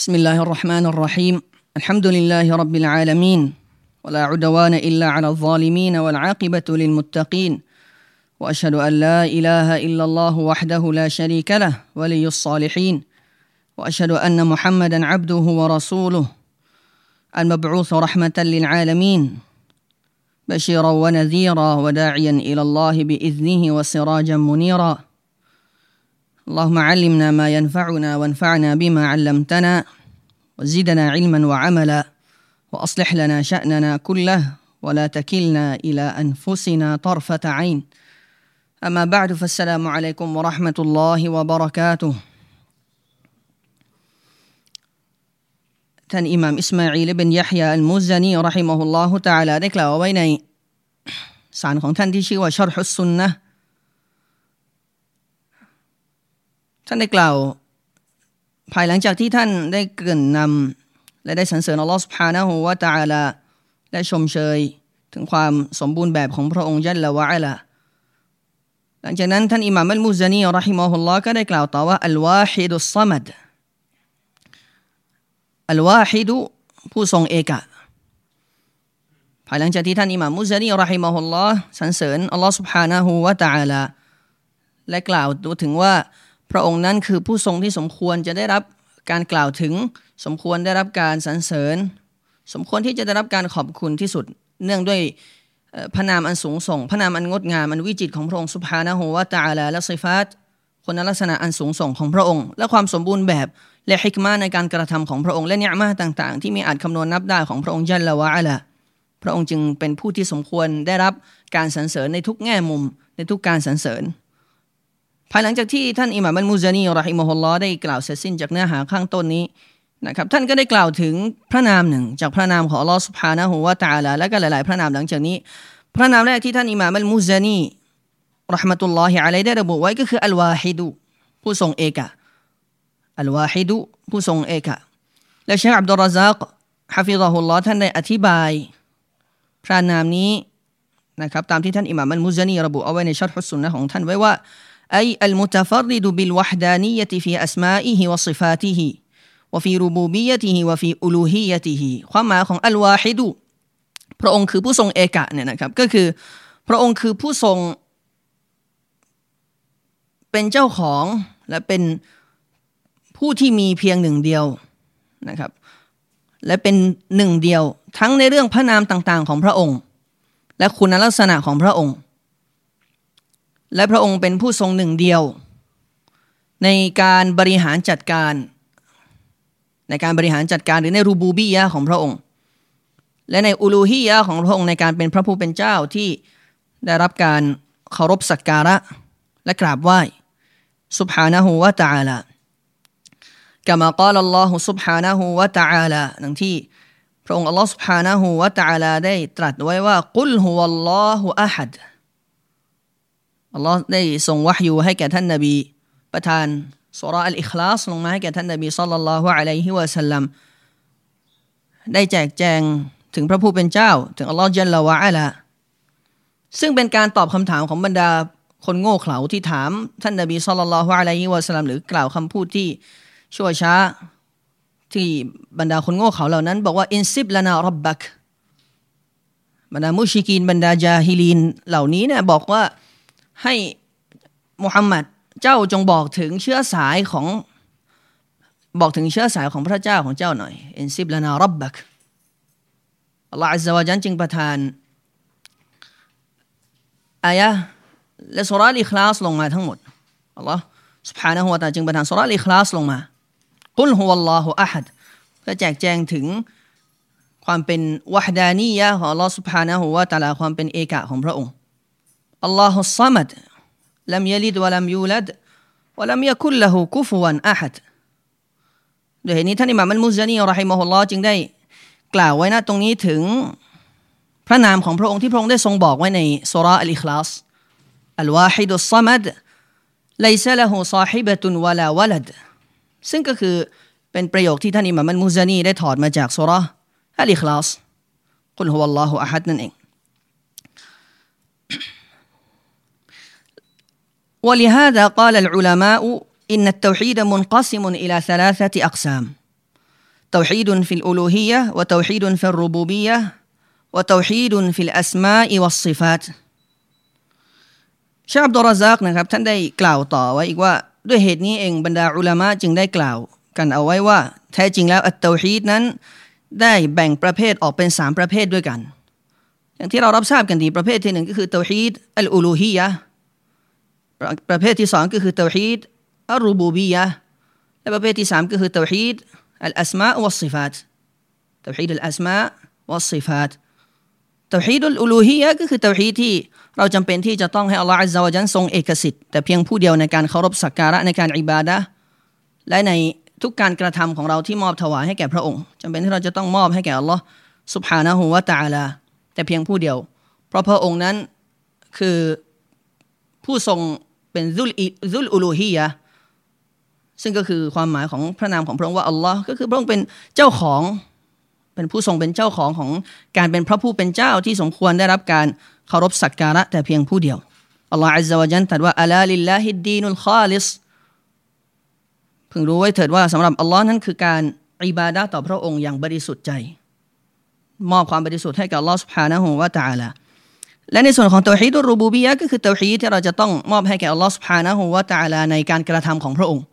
بسم الله الرحمن الرحيم الحمد لله رب العالمين ولا عدوان الا على الظالمين والعاقبه للمتقين واشهد ان لا اله الا الله وحده لا شريك له ولي الصالحين واشهد ان محمدا عبده ورسوله المبعوث رحمه للعالمين بشيرا ونذيرا وداعيا إلى الله باذنه وسراجا منيرا اللهم علمنا ما ينفعنا وانفعنا بما علمتنا وزدنا علما وعملا واصلح لنا شاننا كله ولا تكلنا الى انفسنا طرفه عين اما بعد فالسلام عليكم ورحمه الله وبركاته ท่านอิหม่ามอิสมาอีลเป็นยะฮยาอัลมุซานีรอฮิมะฮุลลอฮุตะอาลาได้กล่าวไว้ในสารของท่านที่ชื่อว่าชอรฮุสซุนนะ ท่านได้กล่าว ภายหลังจากที่ท่านได้เกริ่นนำและได้สรรเสริญอัลลอฮฺสุบฮานะฮูวะตะอาลาและชมเชยถึงความสมบูรณ์แบบของพระองค์ยัลละวะอัลาหลังจากนั้นท่านอิหม่ามอัลมุซานีรอฮิมะฮุลลอฮ์ก็ได้กล่าวต่อว่าอัลวาฮิดุสซัมัดอัลวาฮิดุผู้ทรงเอกะภายหลังจากที่ท่านอิหม่ามมุซานีรอฮิมะฮุลลอฮ์สรรเสริญอัลลอฮ์ سبحانه และ تعالى และกล่าวถึงว่า พระองค์นั้นคือผู้ทรงที่สมควรจะได้รับการกล่าวถึง สมควรได้รับการสรรเสริญ สมควรที่จะได้รับการขอบคุณที่สุด เนื่องด้วยพระนามอันสูงส่ง พระนามอันงดงามอันวิจิตของพระองค์สุภานะฮูวะตาลาและสิฟาตคนลักษณะอันสูงส่งของพระองค์ และความสมบูรณ์แบบและฮิกมาในการกระทำของพระองค์และเนื้อมาต่าง ๆ ที่มีอาจคำนวณนับได้ของพระองค์ยันละวะละพระองค์จึงเป็นผู้ที่สมควรได้รับการสรรเสริญในทุกแง่มุมในทุกการสรรเสริญ ภายหลังจากที่ท่านอิหม่ามอัลมุซานีรอฮิมฮุลลอได้กล่าวเสร็จสิ้นจากเนื้อหาข้างต้นนี้นะครับท่านก็ได้กล่าวถึงพระนามหนึ่ง จากพระนามของอัลลอฮฺสุบฮานะฮูวะตาลาและก็หลาย ๆ พระนามหลังจากนี้ พระนามแรกที่ท่านอิหม่ามอัลมุซานีรหมะตุลลอฮิอะลัยได้ระบุไว้ก็คืออัลวาฮิดูผู้ทรงเอกะอัลวาฮิดุผู้ทรงเอกะและเชคอับดุลรซักحفظه اللهท่านได้อธิบาย พระนามนี้นะครับตามที่ท่านอิหม่ามอัลมุซานีระบุเอาไว้ในشرح السنةของท่านไว้ว่า أي المتفرد بالوحدانية في أسمائه وصفاته وفي ربوبيته وفي ألوهيتهความหมายของالواحدพระองค์คือผู้ทรงเอกะเนี่ยนะครับก็คือพระองค์คือผู้ทรง เป็นเจ้าของและเป็นผู้ที่มีเพียงหนึ่งเดียวนะครับ และเป็นหนึ่งเดียวทั้งในเรื่องพระนามต่างๆ ของพระองค์ และคุณลักษณะของพระองค์ และพระองค์เป็นผู้ทรงหนึ่งเดียว ในการบริหารจัดการ ในการบริหารจัดการหรือในรูบูบียะของพระองค์ และในอูลูฮียะของพระองค์ในการเป็นพระผู้เป็นเจ้าที่ได้รับการเคารพสักการะและกราบไหว้ سبحانه وتعالى كما قال الله سبحانه وتعالى ดังที่พระองค์ Allah سبحانه وتعالى ได้ตรัสไว้ว่า قل هو الله أحد อั ลลอฮ์ได้ส่งวะฮยูให้แก่ท่านนบี ประทานสุราอัลอิคลาสลงมาให้แก่ท่านนบีสัลลัลลอฮุอะลัยฮิวะสัลลัมได้แจกแจงถึงพระผู้เป็นเจ้า ถึงอัลลอฮ์จัลลวะอะลาซึ่งเป็นการตอบคำถามของบรรดาคนโง่เขลาที่ถามท่านนบีสัลลัลลอฮุอะลัยฮิวะสัลลัมหรือกล่าวคำพูดที่ชั่วช้าที่บรรดาคนโง่เขลาเหล่านั้น บอกว่าอินซิบลานารับบักบรรดามุชิกีนบรรดาจาฮิลีนเหล่านี้เนี่ยบอกว่า ให้มุฮัมมัดเจ้าจงบอกถึงเชื้อสายของบอกถึงเชื้อสายของพระเจ้าของเจ้าหน่อยอินซิบลานารับบักอัลลอฮฺอัลลอฮฺจันจึงประทานอายะและสุราอิคลาสลงมาทั้งหมดอัลลอฮ์ سبحانه และ تعالى จึงประทานสุราอิคลาสลงมากุลฮุวัลลอฮุอะฮัดก็แจกแจงถึงความเป็นวะฮดานียะของอัลลอฮ์ سبحانه และ تعالى ความเป็นเอกะของพระองค์ อัลลอฮุซัมัดลัมยลิดวะลัมยูลัดวะลัมยะคุลละหูกุฟวันอะฮัดโดยเหตุนี้ท่านอิหม่ามอัลมุซานีรอฮิมะฮุลลอจึงได้กล่าวไว้นะตรงนี้ถึงพระนามของพระองค์ที่พระองค์ได้ทรงบอกไว้ในสุราอัลอิคลาสอัลวาฮิดุสซัมัดไลซะละหูซาฮิบะตุนวะลาวะลัดซึ่งก็คือเป็นประโยคที่ท่านอิหม่ามอัลมุซานีได้ถอดมาจากสุราอัลอิคลาสกุลฮุวัลลอฮุอะฮัดนั่นเอง ولهذا قال العلماء إن التوحيد منقسم إلى ثلاثة أقسام توحيد في الألوهية وتوحيد في الربوبية وتوحيد في الأسماء والصفات ชาอับดุลรซักนะครับท่านได้กล่าวต่อไว้อีกว่า ด้วยเหตุนี้เองบรรดาอุลามะจึงได้กล่าว กันเอาไว้ว่า แท้จริงแล้วอัตเตาฮีดนั้น ได้แบ่งประเภทออกเป็นสามประเภทด้วยกัน อย่างที่เรารับทราบกันดีประเภทที่หนึ่งก็คือเตาฮีดอัลอูลูฮียะ ประเภทที่สองก็คือتوحيد الربوبيةและประเภทที่สามก็คือتوحيد الأسماء والصفات توحيد الأسماء والصفات توحيد الألوهيةก็คือเตาฮีดที่เราจำเป็นที่จะต้องให้อัลลอฮฺอัลลอฮฺจันทรงเอกสิทธิ์แต่เพียงผู้เดียวในการเคารพสักการะในการعبادةและในทุกการกระทำของเราที่มอบถวายให้แก่พระองค์จำเป็นที่เราจะต้องมอบให้แก่อัลลอฮ์سبحانه وتعالىแต่เพียงผู้เดียว เพราะพระองค์นั้นคือผู้ทรง เป็นซุลซุลอุลูฮียะซึ่งก็คือความหมายของพระนามของพระองค์ว่าอัลลอฮ์ก็คือพระองค์เป็นเจ้าของเป็นผู้ทรงเป็นเจ้าของของการเป็นพระผู้เป็นเจ้าที่สมควรได้รับการเคารพสักการะแต่เพียงผู้เดียวอัลลอฮ์อัลลอฮ์จันตรัสว่าألا لله الدين الخالصพึงรู้ไว้เถิดว่าสำหรับอัลลอฮ์นั้นคือการอิบาดะต่อพระองค์อย่างบริสุทธิ์ใจ มอบความบริสุทธิ์ให้กับอัลลอฮ์สุภานะฮูวะตาลา และในส่วนของเตาฮีดุรูบูบียะก็คือเตาฮีที่เราจะต้องมอบให้แก่อัลลอฮ์สุภานะฮูวะตะอาลาในการกระทำของพระองค์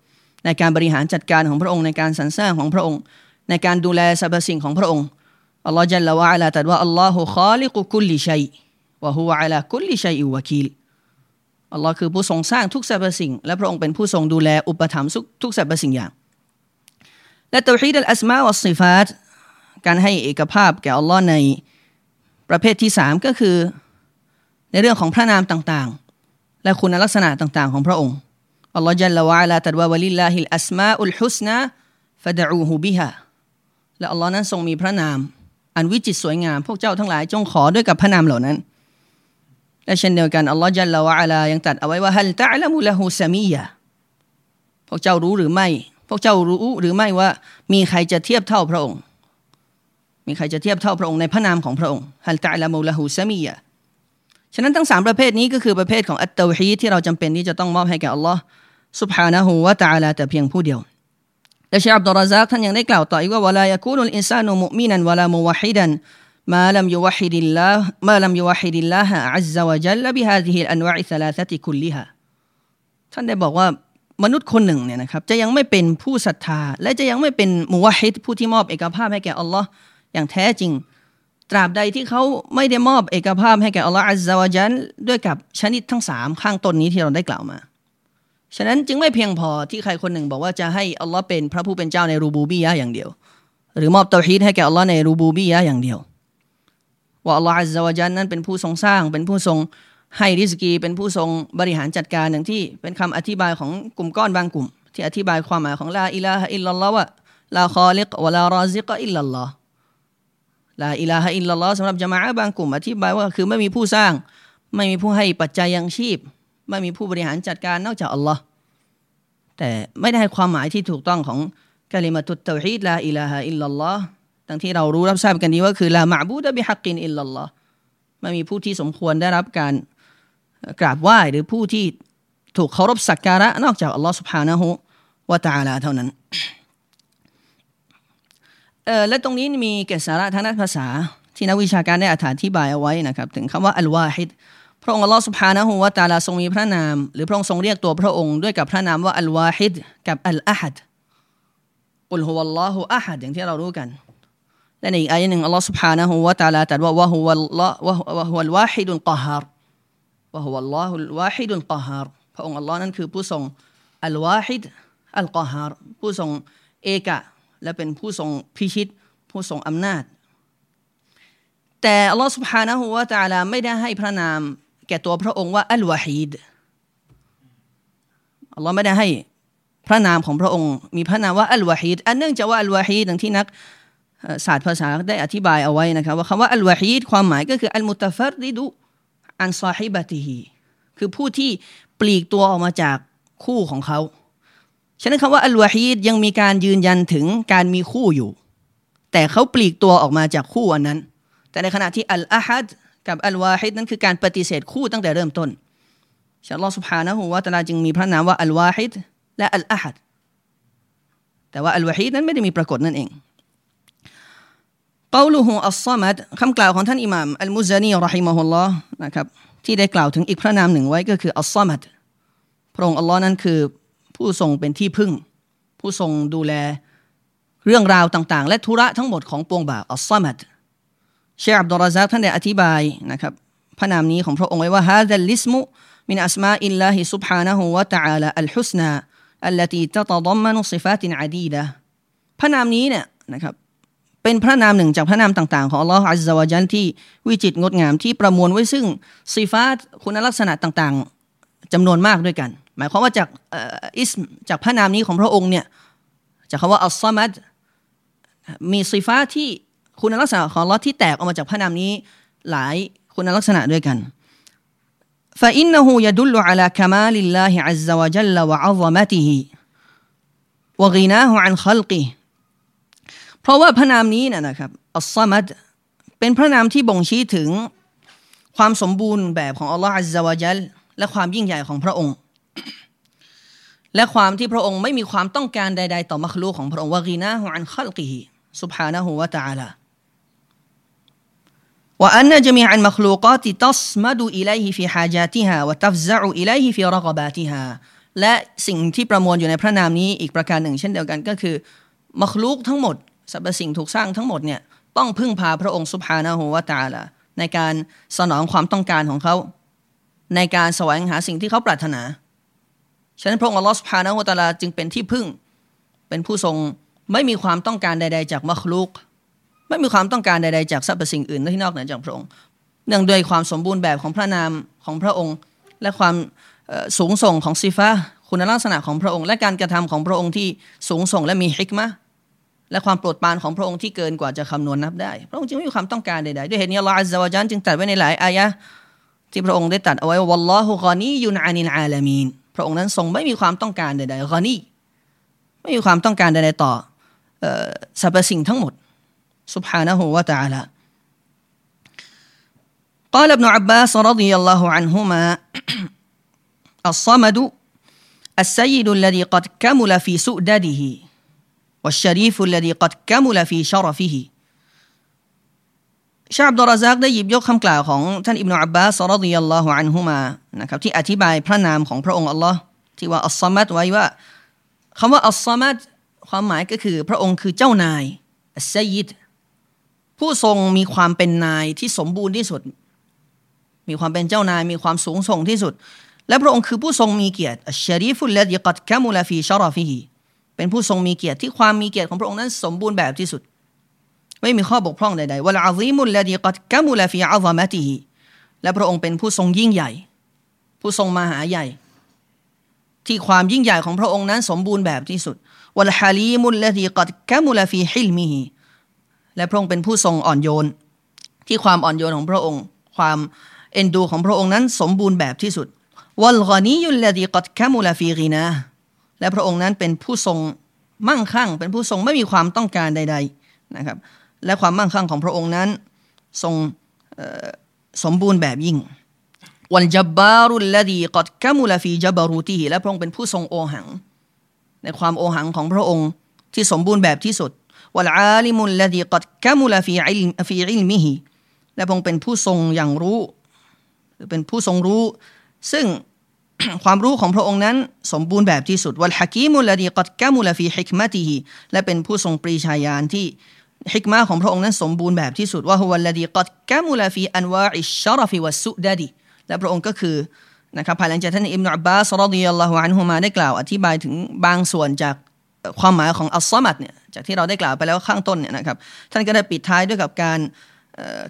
ในการบริหารจัดการของพระองค์ในการสรรสร้างของพระองค์ ในการดูแลสรรพสิ่งของพระองค์อัลลอฮ์จัลลวะอาลาตัดว่าอัลลอฮฺขอลิกุคุลิชัยวะฮุวะอาลาคุลิชัยอุวะคีลอัลลอฮ์คือผู้ทรงสร้างทุกสรรพสิ่ง และพระองค์เป็นผู้ทรงดูแลอุปถัมภ์ทุกสรรพสิ่งอย่าง และتوحيد الأسماء والصفات การให้เอกภาพแก่อัลลอฮ์ในประเภทที่สามก็คือ ในเรื่องของพระนามต่างๆ และคุณลักษณะต่างๆ ของพระองค์อัลลอฮ์جل وعلا ตรัสว่า ولله الأسماء الحسنى فادعوه بها และอัลลอฮ์นั้นทรงมีพระนาม อันวิจิตรสวยงาม พวกเจ้าทั้งหลายจงขอด้วยกับพระนามเหล่านั้น และเช่นเดียวกันอัลลอฮ์จัลละวะลายังตัดเอาไว้ว่าฮัลตะละมุละฮูซามียะพวกเจ้ารู้หรือไม่ พวกเจ้ารู้หรือไม่ว่ามีใครจะเทียบเท่าพระองค์ มีใครจะเทียบเท่าพระองค์ในพระนามของพระองค์هل تعلم له سميا ฉะนั้นทั้งสามประเภทนี้ก็คือประเภทของالتوحيد ที่เราจำเป็นที่จะต้องมอบให้แก่อัลลอฮ์سبحانه وتعالى แต่เพียงผู้เดียวและเชคอับดุลราซักท่านยังได้กล่าวต่ออีกว่าولا يكون الإنسان مؤمنا ولا موحدا ما لم يوحد الله ما لم يوحد الله عز وجل بهذه الأنواع الثلاثة كلهاท่านได้บอกว่ามนุษย์คนหนึ่งเนี่ยนะครับจะยังไม่เป็นผู้ศรัทธา และจะยังไม่เป็นมุวะฮิดผู้ที่มอบเอกภาพให้แก่อัลลอฮ์อย่างแท้จริง ตราบใดที่เขาไม่ได้มอบเอกภาพให้แก่อัลลอฮ์อัลลอฮฺจันด้วยกับชนิดทั้งสามข้างต้นนี้ที่เราได้กล่าวมา ฉะนั้นจึงไม่เพียงพอที่ใครคนหนึ่งบอกว่าจะให้อัลลอฮ์เป็นพระผู้เป็นเจ้าในรูบูบียะอย่างเดียว หรือมอบเตาฮีดให้แก่อัลลอฮ์ในรูบูบียะอย่างเดียว ว่าอัลลอฮฺอัลลอฮฺจันนั้นเป็นผู้ทรงสร้างเป็นผู้ทรงให้ริสกี เป็นผู้ทรงบริหารจัดการอย่างที่เป็นคำอธิบายของกลุ่มก้อนบางกลุ่ม ที่อธิบายความหมายของلا إله إلا الله ว่า لا خالق ولا رازق إلا الله لا إله إلا الله สำหรับ جماعة บางกลุ่มอธิบายว่าคือไม่มีผู้สร้าง ไม่มีผู้ให้ปัจจัยยังชีพ ไม่มีผู้บริหารจัดการนอกจากอัลลอฮ์แต่ไม่ได้ความหมายที่ถูกต้องของกาลิมาตุตเตฮีดลาอิลาฮะอิลลัลลอฮ์ตั้งที่เรารู้รับทราบกันดีว่าคือلا معبود بحق إلا اللهไม่มีผู้ที่สมควรได้รับการกราบไหว้หรือผู้ที่ถูกเคารพสักการะนอกจากอัลลอฮ์สุภฮานะฮุวะตะอาลาเท่านั้น เออและตรงนี้มีเกสาระทางด้านภาษา ที่นักวิชาการได้อธิบายเอาไว้นะครับ ถึงคำว่าอัลวาฮิดพระองค์อัลลอฮ์ سبحانه และ تعالى ทรงมีพระนาม หรือพระองค์ทรงเรียกตัวพระองค์ด้วยกับพระนามว่าอัลวาฮิดกับอัลอาฮัดอุลฮุวัลลอฮุอาฮัดอย่างที่เรารู้กันและในอีกอายะหนึ่งอัลลอฮ์ سبحانه และ تعالى ตรัสว่าวะฮุวัลลอฮ์วะฮุวัลวาฮิดุลกอฮาร์วะฮุวัลลอฮุลวาฮิดุลกอฮาร์พระองค์อัลลอฮ์นั้นคือผู้ทรงอัลวาฮิดอัลกอฮาร์ผู้ทรงเอกะ และเป็นผู้ทรงพิชิต ผู้ทรงอำนาจ แต่อัลลอฮฺ سبحانه และ تعالى ไม่ได้ให้พระนาม แก่ตัวพระองค์ว่าالواحد อัลลอฮ์ไม่ได้ให้พระนามของพระองค์ มีพระนามว่าอัลวาฮิดอันเนื่องจากว่าอัลวาฮิดดังที่นักศาสตร์ภาษาได้อธิบายเอาไว้นะครับว่าคำว่าอัลวาฮิดความหมายก็คืออัลมุตฟัรดิดุอันซอฮิบะติฮีคือผู้ที่ปลีกตัวออกมาจากคู่ของเขา ฉะนั้นคำว่าอัลวาฮีดยังมีการยืนยันถึงการมีคู่อยู่ แต่เขาปลีกตัวออกมาจากคู่อันนั้น แต่ในขณะที่อัลอาฮัดกับอัลวาฮิดนั้นคือการปฏิเสธคู่ตั้งแต่เริ่มต้นฉันลอสุภานะฮูวาตลาจึงมีพระนามว่าอัลวาฮิดและอัลอาฮัดแต่ว่าอัลวาฮิดนั้นไม่ได้มีปรากฏนั่นเองกาลูฮูอัลซามัดคำกล่าวของท่านอิหม่ามอัลมุซานีรอฮิมะฮุลลอฮ์นะครับที่ได้กล่าวถึงอีกพระนามหนึ่งไว้ก็คืออัลซามัดพระองค์อัลลอฮ์นั้นคือ ผู้ทรงเป็นที่พึ่ง ผู้ทรงดูแลเรื่องราวต่างๆ และธุระทั้งหมดของปวงบ่าวอัลซามัดเชคอับดุลราซักท่านได้อธิบายนะครับพระนามนี้ของพระองค์ไว้ว่าฮาดัลลิสมุมินอัสมาอิลลาฮิซุบฮานะฮูวะตะอาลาอัลฮุสนา التي تتضمن صفات عديدة พระนามนี้เนี่ยนะครับเป็นพระนามหนึ่งจากพระนามต่างๆ ของอัลลอฮฺอัลลอฮฺจันที่วิจิตรงดงามที่ประมวลไว้ซึ่งซีฟาตคุณลักษณะต่างๆจำนวนมากด้วยกัน หมายความว่าจากอิสมจากพระนามนี้ของพระองค์เนี่ยจากคำว่าอัลซามัดมีซีฟาที่คุณลักษณะของอัลลอฮ์ที่แตกออกมาจากพระนามนี้หลายคุณลักษณะด้วยกัน فإنه يدل على كمال الله عز وجل وعظمته وغناه عن خلقه เพราะว่าพระนามนี้นะครับอัลซามัดเป็นพระนามที่บ่งชี้ถึงความสมบูรณ์แบบของอัลลอฮฺอัลลอฮฺจัลและความยิ่งใหญ่ของพระองค์ และความที่พระองค์ไม่มีความต้องการใด ๆ ต่อมัคลูของพระองค์วะกีนะฮ์อันขัลกิฮิสุบฮานะฮุวะตาลาว่าอันจมีอันมัคลูกาติตัสมดูอิเลห์ฟีฮาจาติฮาวะตัฟซะอุอิเลห์ฟีรักบาติฮาและสิ่งที่ประมวลอยู่ในพระนามนี้อีกประการหนึ่ง เช่นเดียวกันก็คือมัคลูกทั้งหมดสรรพสิ่งถูกสร้างทั้งหมดเนี่ยต้องพึ่งพาพระองค์สุบฮานะฮุวะตาลาในการสนองความต้องการของเขา ในการแสวงหาสิ่งที่เขาปรารถนา ฉะนั้นพระองค์อัลลอฮฺสุภาณหูวตาลาจึงเป็นที่พึ่ง เป็นผู้ทรงไม่มีความต้องการใด ๆ จากมัคลูกไม่มีความต้องการใด ๆ จากสรรพสิ่งอื่นที่นอกเหนือจากพระองค์เนื่องด้วยความสมบูรณ์แบบของพระนามของพระองค์ และความสูงส่งของซิฟะคุณลักษณะของพระองค์ และการกระทำของพระองค์ที่สูงส่งและมีฮิกมะและความโปรดปรานของพระองค์ที่เกินกว่าจะคำนวณนับได้ พระองค์จึงไม่มีความต้องการใดๆ ด้วยเหตุนี้อัลลอฮฺอัลลอฮฺจันจึงตรัสไว้ในหลายอายะที่พระองค์ได้ตรัสเอาไว้ว่าวัลลอฮุกานียุนอานินอาลามีน พระองค์นั้นทรงไม่มีความต้องการใดๆกานีไม่มีความต้องการใดๆต่อสรรพสิ่งทั้งหมด سبحانه وتعالى قال ابن عباس رضي الله عنهما الصمد السيد الذي قد كمل في سؤدده والشريف الذي قد كمل في شرفه เชคอับดุลราซักได้หยิบยกคำกล่าวของท่านอิบนาอับบาสรดิยัลลอฮุอันฮุมานะครับที่อธิบายพระนามของพระองค์อัลลอฮ์ที่ว่าالصمد ไว้ว่าคำว่าالصمد ความหมายก็คือพระองค์คือเจ้านายالسيد ผู้ทรงมีความเป็นนายที่สมบูรณ์ที่สุด มีความเป็นเจ้านาย มีความสูงส่งที่สุด และพระองค์คือผู้ทรงมีเกียรติالشريف الذي قد كمل في شرفه เป็นผู้ทรงมีเกียรติที่ความมีเกียรติของพระองค์นั้นสมบูรณ์แบบที่สุด ไม่มีข้อบกพร่องใดๆوالعظيم الذي قد كمل في عظمته และพระองค์เป็นผู้ทรงยิ่งใหญ่ ผู้ทรงมหาใหญ่ ที่ความยิ่งใหญ่ของพระองค์นั้นสมบูรณ์แบบที่สุดوالحليم الذي قد كمل في حلمه และพระองค์เป็นผู้ทรงอ่อนโยน ที่ความอ่อนโยนของพระองค์ ความเอ็นดูของพระองค์นั้นสมบูรณ์แบบที่สุดوالغني الذي قد كمل في غناه และพระองค์นั้นเป็นผู้ทรงมั่งคั่ง เป็นผู้ทรงไม่มีความต้องการใด ๆนะครับ และความมั่งคั่งของพระองค์นั้น ทรงสมบูรณ์แบบยิ่งوالجبار الذي قد كمل في جبروته และพระองค์เป็นผู้ทรงโอหัง ในความโอหังของพระองค์ที่สมบูรณ์แบบที่สุดوالعالم الذي قد كمل في في علمه และพระองค์เป็นผู้ทรงหยั่งรู้หรือเป็นผู้ทรงรู้ ซึ่งความรู้ของพระองค์นั้น สมบูรณ์แบบที่สุดวัลฮะกีมุลลดีกัดกามุลฟีฮิกมะติฮิและเป็นผู้ทรงปรีชาญาณที่ ฮิกมาของพระองค์นั้นสมบูรณ์แบบที่สุดว่าฮุวัลลดีกัดกามุลฟีอันวาอิชารฟิวัสสุดดีและพระองค์ก็คือนะครับภายหลังจากท่านอิบนาอับบาสรดิยัลลอฮุอันฮุมาได้กล่าว อธิบายถึงบางส่วนจากความหมายของอัลซอมัดเนี่ยจากที่เราได้กล่าวไปแล้วข้างต้นเนี่ยนะครับท่านก็ได้ปิดท้ายด้วยกับการ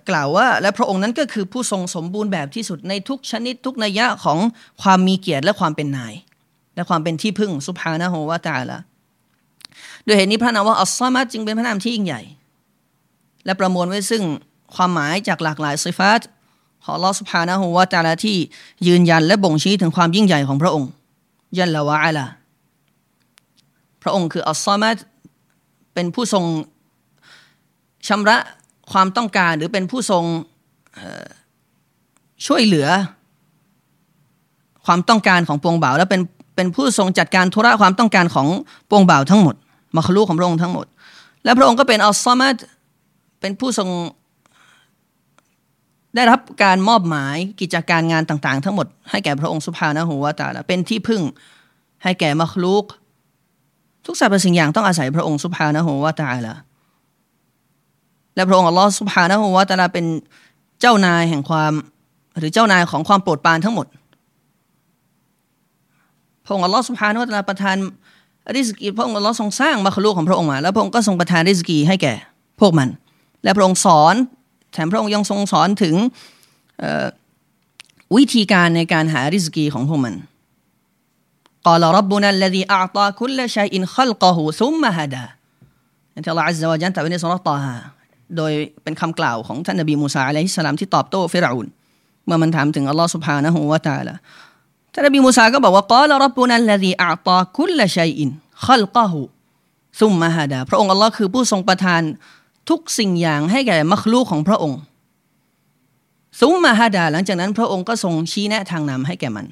กล่าวว่า และพระองค์นั้นก็คือผู้ทรงสมบูรณ์แบบที่สุดในทุกชนิดทุกนัยยะของความมีเกียรติและความเป็นนาย และความเป็นที่พึ่งสุภานะโฮวาตาละด้วยเหตุนี้พระนามว่าอัลซอมัดจึงเป็นพระนามที่ยิ่งใหญ่ และประมวลไว้ซึ่งความหมายจากหลากหลายสิฟัตของลอสุภานะโฮวาตาละที่ยืนยันและบ่งชี้ถึงความยิ่งใหญ่ของพระองค์ ยันละวะอะลาพระองค์คืออัลซอมัดเป็นผู้ทรงชำระความต้องการหรือเป็นผู้ทรงช่วยเหลือ ความต้องการของปวงบ่าว และเป็นเป็นผู้ทรงจัดการธุระความต้องการของปวงบ่าวทั้งหมดมาคลูของพระองค์ทั้งหมด และพระองค์ก็เป็นอัลซอมัด เป็นผู้ทรงได้รับการมอบหมายกิจการงานต่างๆ ทั้งหมดให้แก่พระองค์สุภานะหัวตาละเป็นที่พึ่งให้แก่มัคลูก ทุกสรรพสิ่งอย่างต้องอาศัยพระองค์สุภานะหัวตาละและพระองค์อัลลอฮฺสุภานะหัวตาละเป็นเจ้านายแห่งความหรือเจ้านายของความโปรดปรานทั้งหมด พระองค์อัลลอฮฺสุภานะหัวตาละประทานริสกีพระองค์อัลลอฮ์ทรงสร้างมัคลูกของพระองค์มา แล้วพระองค์ก็ทรงประทานริสกีให้แก่พวกมัน และพระองค์สอนแถมพระองค์ยังทรงสอนถึงวิธีการในการหาริสกีของพวกมันกล่าวรับบุนัลที่อัตาคุลชัยอินขัลกะหูซุมมะฮดาอันที่อัลลอฮฺอัลลอฮฺจันตะวินิสรตาฮาโดยเป็นคำกล่าวของท่านนบีมูซาอะลัยฮิสสลามที่ตอบโต้ฟิรูนเมื่อมันถามถึงอัลลอฮฺสุบฮานะฮูวะตาละท่านนบีมูซาก็บอกว่ากล่าวรับบุนัลที่อัตาคุลชัยอินขัลกะหูซุมมะฮดาพระองค์อัลลอฮ์คือผู้ทรงประทาน ทุกสิ่งอย่างให้แก่มัคลูกของพระองค์ซุมมาฮาดาหลังจากนั้นพระองค์ก็ทรงชี้แนะทางนำให้แก่มัน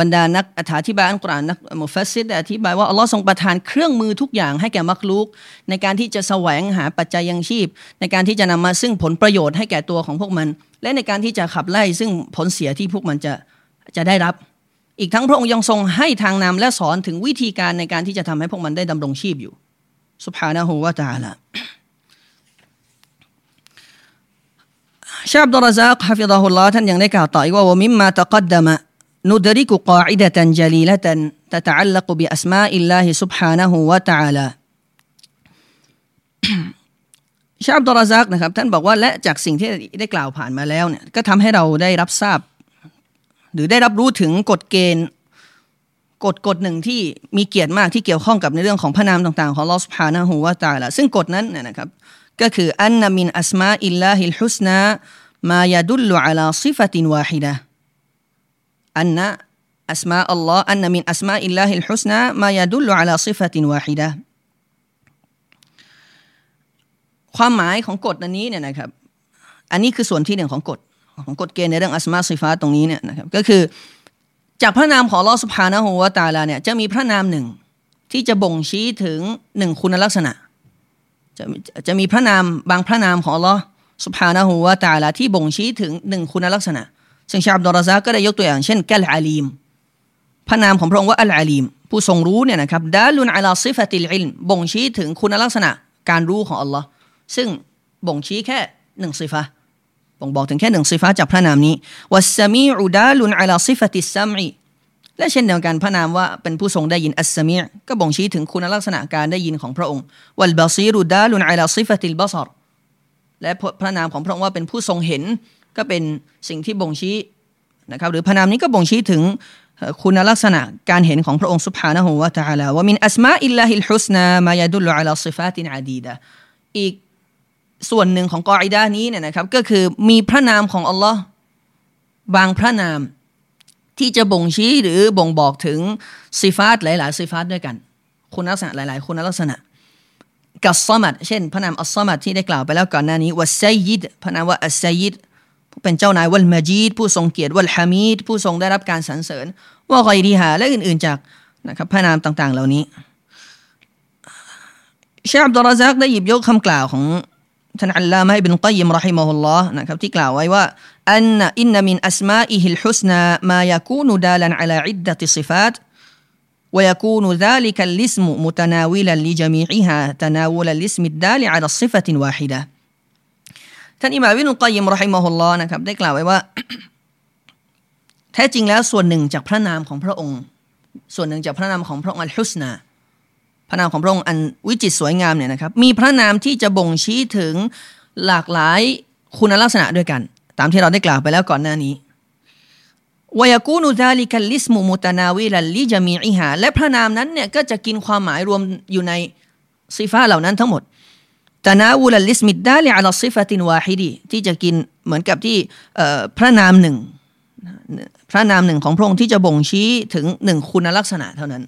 บรรดานักอธิบายอัลกุรอานนักมุฟัสซิดอธิบายว่าอัลลอฮ์ทรงประทานเครื่องมือทุกอย่างให้แก่มักลูก ในการที่จะแสวงหาปัจจัยยังชีพ ในการที่จะนำมาซึ่งผลประโยชน์ให้แก่ตัวของพวกมัน และในการที่จะขับไล่ซึ่งผลเสียที่พวกมันจะจะได้รับ อีกทั้งพระองค์ยังทรงให้ทางนำและสอนถึงวิธีการในการที่จะทำให้พวกมันได้ดำรงชีพอยู่สุภานะฮูวาตาละ ชาอับดุลรซักฮะฟิฎะฮุลลอฮ์ท่านยังได้กล่าวต่ออีกว่าว่ามิมมาตะกัดดมะ ندرك قاعدة جليلة تتعلق بأسماء الله سبحانه وتعالى ชาอับดุลรซักนะครับท่านบอกว่าและจากสิ่งที่ได้กล่าวผ่านมาแล้วเนี่ยก็ทำให้เราได้รับทราบ หรือได้รับรู้ถึงกฎเกณฑ์กฎกฎหนึ่งที่มีเกียรติมากที่เกี่ยวข้องกับในเรื่องของพระนามต่างๆของลอสพานะฮูวาตาละซึ่งกฎนั้นนะครับ ก็คืออันนมินอัสมาอิลลาฮิลฮุสนาما يدل على صفة واحدة أن أسماء الله أن من أسماء الله الحسنى ما يدل على صفة واحدة ความหมายของกฎอันนี้เนี่ยนะครับ อันนี้คือส่วนที่หนึ่งของกฎของกฎเกณฑ์ในเรื่องأسماء صفات ตรงนี้เนี่ยนะครับก็คือจากพระนามของอัลลอฮ์ سبحانه وتعالى เนี่ยจะมีพระนามหนึ่งที่จะบ่งชี้ถึงหนึ่งคุณลักษณะ จะจะมีพระนามบางพระนามของอัลลอฮ์ سبحانه وتعالى ที่บ่งชี้ถึงหนึ่งคุณลักษณะ ซึ่งเชคอับดุลราซักก็ได้ยกตัวอย่างเช่นكالعليم พระนามของพระองค์ว่าالعليم ผู้ทรงรู้เนี่ยนะครับدال على صفة العلم บ่งชี้ถึงคุณลักษณะการรู้ของอัลลอฮ์ซึ่งบ่งชี้แค่หนึ่งصفة บ่งบอกถึงแค่หนึ่ง صفة จากพระนามนี้والسميع دال على صفة السمع และเช่นเดียวกันพระนามว่าเป็นผู้ทรงได้ยินالسميعก็บ่งชี้ถึงคุณลักษณะการได้ยินของพระองค์والبصير دال على صفة البصر และพระนามของพระองค์ว่าเป็นผู้ทรงเห็นก็เป็นสิ่งที่บ่งชี้นะครับหรือพระนามนี้ก็บ่งชี้ถึงคุณลักษณะการเห็นของพระองค์سبحانه وتعالى ومن أسماء الله الحسنى ما يدل على صفات عديدة อีกส่วนหนึ่งของقاعدة นี้เนี่ยนะครับก็คือมีพระนามของอัลลอฮ์บางพระนาม ที่จะบ่งชี้หรือบ่งบอกถึงซิฟาตหลายๆซิฟาตด้วยกัน คุณลักษณะหลาย ๆ คุณลักษณะกัสซมัดเช่น พระนามอัสซมัดที่ได้กล่าวไปแล้วก่อนหน้านี้วัสไซยิดพระนามว่าอัสไซยิดผู้เป็นเจ้านายวัลมาจีดผู้ทรงเกียรติวัลฮามีดผู้ทรงได้รับการสรรเสริญ ว่าไกดีฮาและอื่น ๆ จากนะครับพระนามต่าง ๆ เหล่านี้เชคอับดุลราซักได้หยิบยกคำกล่าวของท่านอัลลามะอิบนกัยยิมรอฮิมะฮุลลอฮ์นะครับที่กล่าวไว้ว่า อันอินนมินอัสมาอิฮิลฮุสนามายาคูนุดาลันอัลาอิดดะติซิฟาต ويكون ذلك الاسم متناولا لجميعها تناول الاسم الدال على الصفة واحدة ท่านอิมามวินุกยิมรอฮิมะฮุลลอฮ์นะครับได้กล่าวไว้ว่า แท้จริงแล้วส่วนหนึ่งจากพระนามของพระองค์ ส่วนหนึ่งจากพระนามของพระองค์อัลฮุสนาพระนามของพระองค์อันวิจิตสวยงามเนี่ยนะครับมีพระนามที่จะบ่งชี้ถึงหลากหลายคุณลักษณะด้วยกัน ต ามที่เราได้กล่าวไปแล้วก่อนหน้านี้ويكون ذلك الاسم متناولا لجميعها และพระนามนั้นเนี่ยก็จะกินความหมายรวมอยู่ในصفة เหล่านั้นทั้งหมดتناول الاسم الدال على الصفة الواحدة ที่จะกินเหมือนกับที่พระนามหนึ่งพระนามหนึ่งของพระองค์ที่จะบ่งชี้ถึงหนึ่งคุณลักษณะเท่านั้น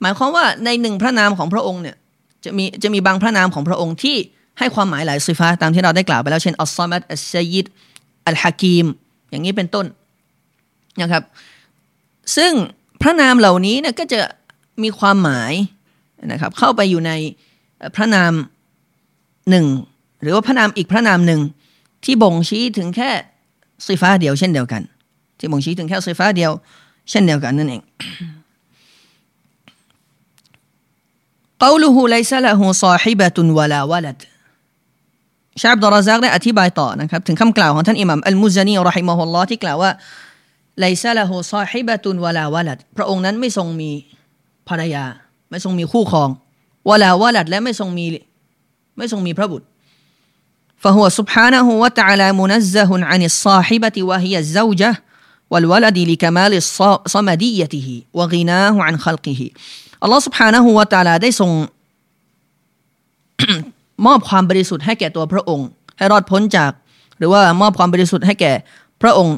หมายความว่าในหนึ่งพระนามของพระองค์เนี่ยจะมีจะมีบางพระนามของพระองค์ที่ให้ความหมายหลายซิฟาตามที่เราได้กล่าวไปแล้วเช่นอัลซามัดอัลไซยิด อัลฮะกีมอย่างนี้เป็นต้นนะครับ ซึ่งพระนามเหล่านี้เนี่ยก็จะมีความหมายนะครับเข้าไปอยู่ในพระนามหนึ่ง หรือว่าพระนามอีกพระนามหนึ่งที่บ่งชี้ถึงแค่ซิฟ้าเดียวเช่นเดียวกัน ที่บ่งชี้ถึงแค่ซิฟ้าเดียว เช่นเดียวกันนั่นเอง قوله ليس له صاحبة ولا ولد ชาบดอรซักได้อธิบายต่อนะครับ ถึงคำกล่าวของท่านอิหมัมอัลมุซานีรอฮิมะฮุลลอฮ์ที่กล่าวว่าไลซาละฮูซอฮิบะตุนวะลาวะลัดพระองค์นั้นไม่ทรงมีภรรยา ไม่ทรงมีคู่ครองวะลาวะลัดและไม่ทรงมีไม่ทรงมีพระบุตร فهو سبحانه وتعالى منزه عن الصاحبة وهي الزوجة والولد لكمال صمديته وغناه عن خلقه الله سبحانه وتعالى ได้ทรง มอบความบริสุทธิ์ให้แก่ตัวพระองค์ ให้รอดพ้นจาก หรือว่ามอบความบริสุทธิ์ให้แก่พระองค์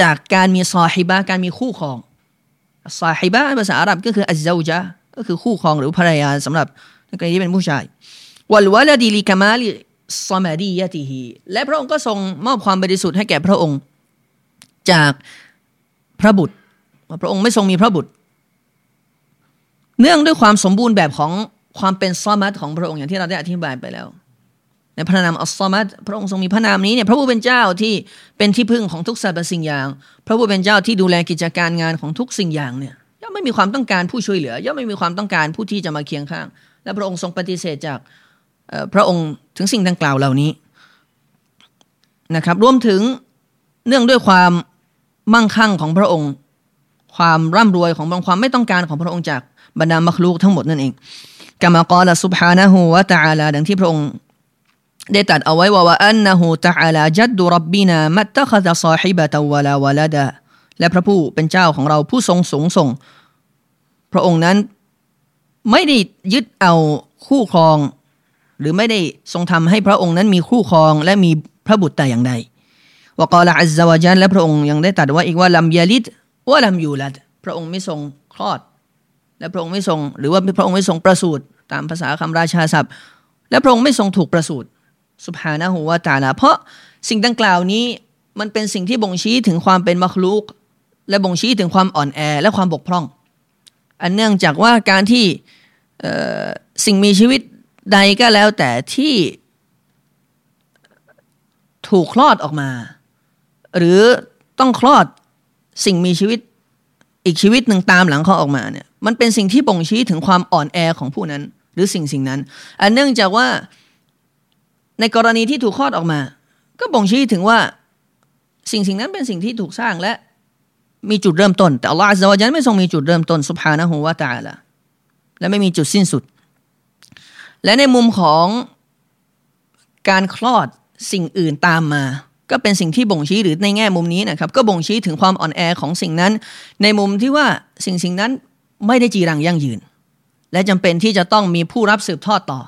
จากการมีซอฮิบะการมีคู่ครองซอฮิบะภาษาอาหรับก็คืออัจจาจก็คือคู่ครองหรือภรรยาสำหรับนักเรีที่เป็นผู้ชายวัลวะลดีลิกามาลิซอมาดียะติฮีและพระองค์ก็ทรงมอบความบริสุทธิ์ให้แก่พระองค์ จากพระบุตร พระองค์ไม่ทรงมีพระบุตร เนื่องด้วยความสมบูรณ์แบบของ ความเป็นซอมัตของพระองค์อย่างที่เราได้อธิบายไปแล้ว ในพระนามอัลซอมัตพระองค์ทรงมีพระนามนี้เนี่ยพระผู้เป็นเจ้าที่เป็นที่พึ่งของทุกสรรพสิ่งอย่าง พระผู้เป็นเจ้าที่ดูแลกิจการงานของทุกสิ่งอย่างเนี่ยย่อมไม่มีความต้องการผู้ช่วยเหลือย่อมไม่มีความต้องการผู้ที่จะมาเคียงข้าง และพระองค์ทรงปฏิเสธจากพระองค์ถึงสิ่งดังกล่าวเหล่านี้นะครับรวมถึงเนื่องด้วยความมั่งคั่งของพระองค์ ความร่ำรวยของพระองความไม่ต้องการของพระองค์จากบรรดามักลูกทั้งหมดนั่นเอง กามากล่าวสุบฮานะฮูวะตะอาลาดังที่พระองค์ได้ตัดเอาไว้ว่าว่าอันนะฮูตะอาลาจัดดุรับบินามัตตะขะซาฮิบะตะวะลาวะลาดะและพระผู้เป็นเจ้าของเราผู้ทรงสูงส่ง พระองค์นั้นไม่ได้ยึดเอาคู่ครอง หรือไม่ได้ทรงทำให้พระองค์นั้นมีคู่ครองและมีพระบุตรแต่อย่างใดวกาละอัลลอฮฺจันและพระองค์ยังได้ตรัสว่าอีกว่าลัมยาลิดว่าลัมยูลัด พระองค์ไม่ทรงคลอด และพระองค์ไม่ทรง หรือว่าพระองค์ไม่ทรงประสูติตามภาษาคำราชาศัพท์ และพระองค์ไม่ทรงถูกประสูติสุภานะหูวาตาลาเพราะสิ่งดังกล่าวนี้มันเป็นสิ่งที่บ่งชี้ถึงความเป็นมัคลูก และบ่งชี้ถึงความอ่อนแอและความบกพร่อง อันเนื่องจากว่าการที่สิ่งมีชีวิตใดก็แล้วแต่ที่ถูกคลอดออกมา หรือต้องคลอดสิ่งมีชีวิตอีกชีวิตหนึ่งตามหลังเขาออกมาเนี่ย มันเป็นสิ่งที่บ่งชี้ถึงความอ่อนแอของผู้นั้น หรือสิ่งสิ่งนั้น อันเนื่องจากว่าในกรณีที่ถูกคลอดออกมา ก็บ่งชี้ถึงว่าสิ่งสิ่งนั้นเป็นสิ่งที่ถูกสร้างและมีจุดเริ่มต้น แต่อัลลอฮฺอัลลอฮฺไม่ทรงมีจุดเริ่มต้นสุภานะฮูวาตาละและไม่มีจุดสิ้นสุด และในมุมของการคลอดสิ่งอื่นตามมา ก็เป็นสิ่งที่บ่งชี้หรือในแง่มุมนี้นะครับ ก็บ่งชี้ถึงความอ่อนแอของสิ่งนั้น ในมุมที่ว่าสิ่งสิ่งนั้น ไม่ได้จีรังยั่งยืน และจำเป็นที่จะต้องมีผู้รับสืบทอดต่อ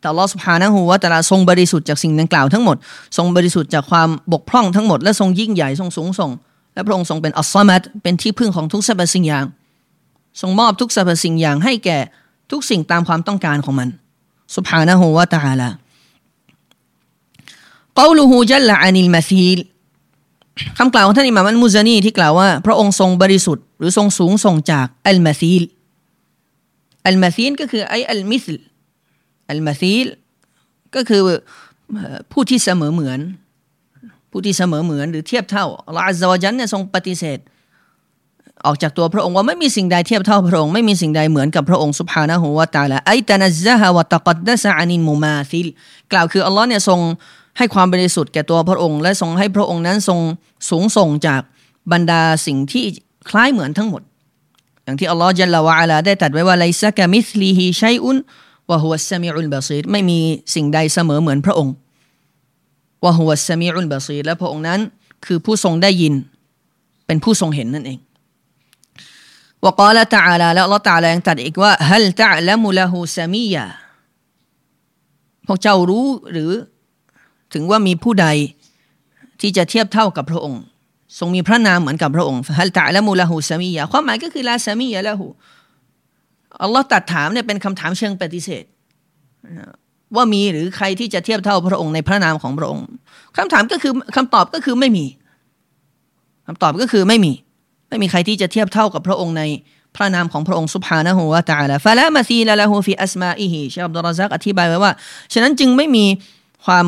แต่ลอสุภานะฮูวะแต่ละทรงบริสุทธิ์จากสิ่งดังกล่าวทั้งหมด ทรงบริสุทธิ์จากความบกพร่องทั้งหมดและทรงยิ่งใหญ่ทรงสูงส่ง และพระองค์ทรงเป็นอัลซอมัดเป็นที่พึ่งของทุกสรรพสิ่งอย่าง ทรงมอบทุกสรรพสิ่งอย่างให้แก่ทุกสิ่งตามความต้องการของมัน سبحانه وتعالى قوله جل عن المثيل คำกล่าวของท่านอิหม่ามอัลมุซานีที่กล่าวว่าพระองค์ทรงบริสุทธิ์หรือทรงสูงส่งจากอัลมาซีลอัลมาซีลก็คือไออัลมิสลอัลมาซีลก็คือผู้ที่เสมอเหมือน ผู้ที่เสมอเหมือนหรือเทียบเท่าอัลลอฮฺอัลลอฮฺเนี่ยทรงปฏิเสธ ออกจากตัวพระองค์ว่าไม่มีสิ่งใดเทียบเท่าพระองค์ไม่มีสิ่งใดเหมือนกับพระองค์สุภานะฮูวาตาละไอตานัซฮะวะตะกัดดะซะอานินมุมาซิลกล่าวคืออัลลอฮ์เนี่ยทรง ให้ความบริสุทธิ์แก่ตัวพระองค์ และทรงให้พระองค์นั้นทรงสูงส่งจากบรรดาสิ่งที่คล้ายเหมือนทั้งหมด อย่างที่อัลลอฮ์จัลลวะอัลาได้ตรัสไว้ว่าไลซะกะมิสลีฮีชัยอุนวะฮุวัสซามิอุลบาซีรไม่มีสิ่งใดเสมอเหมือนพระองค์วะฮุวัสซามิอุลบาซีรและพระองค์นั้นคือผู้ทรงได้ยิน เป็นผู้ทรงเห็นนั่นเองวกาละตาลาแล้วละตาลายังตัดอีกว่าฮัลตะละมุลาหูซามียาพวกเจ้ารู้หรือ ถึงว่ามีผู้ใดที่จะเทียบเท่ากับพระองค์ ทรงมีพระนามเหมือนกับพระองค์ฮัลตะละมุลาหูซามียาความหมายก็คือลาซามียาละหูอัลลอฮ์ตัดถามเนี่ยเป็นคำถามเชิงปฏิเสธ ว่ามีหรือใครที่จะเทียบเท่าพระองค์ในพระนามของพระองค์คำถามก็คือคำตอบก็คือไม่มีคำตอบก็คือไม่มี ไม่มีใครที่จะเทียบเท่ากับพระองค์ในพระนามของพระองค์สุภานะฮูวะตาละฟะละมาซีละละฮูฟิอัสมาอิฮิชาอับดุลรซักอธิบายไว้ว่า ฉะนั้นจึงไม่มีความ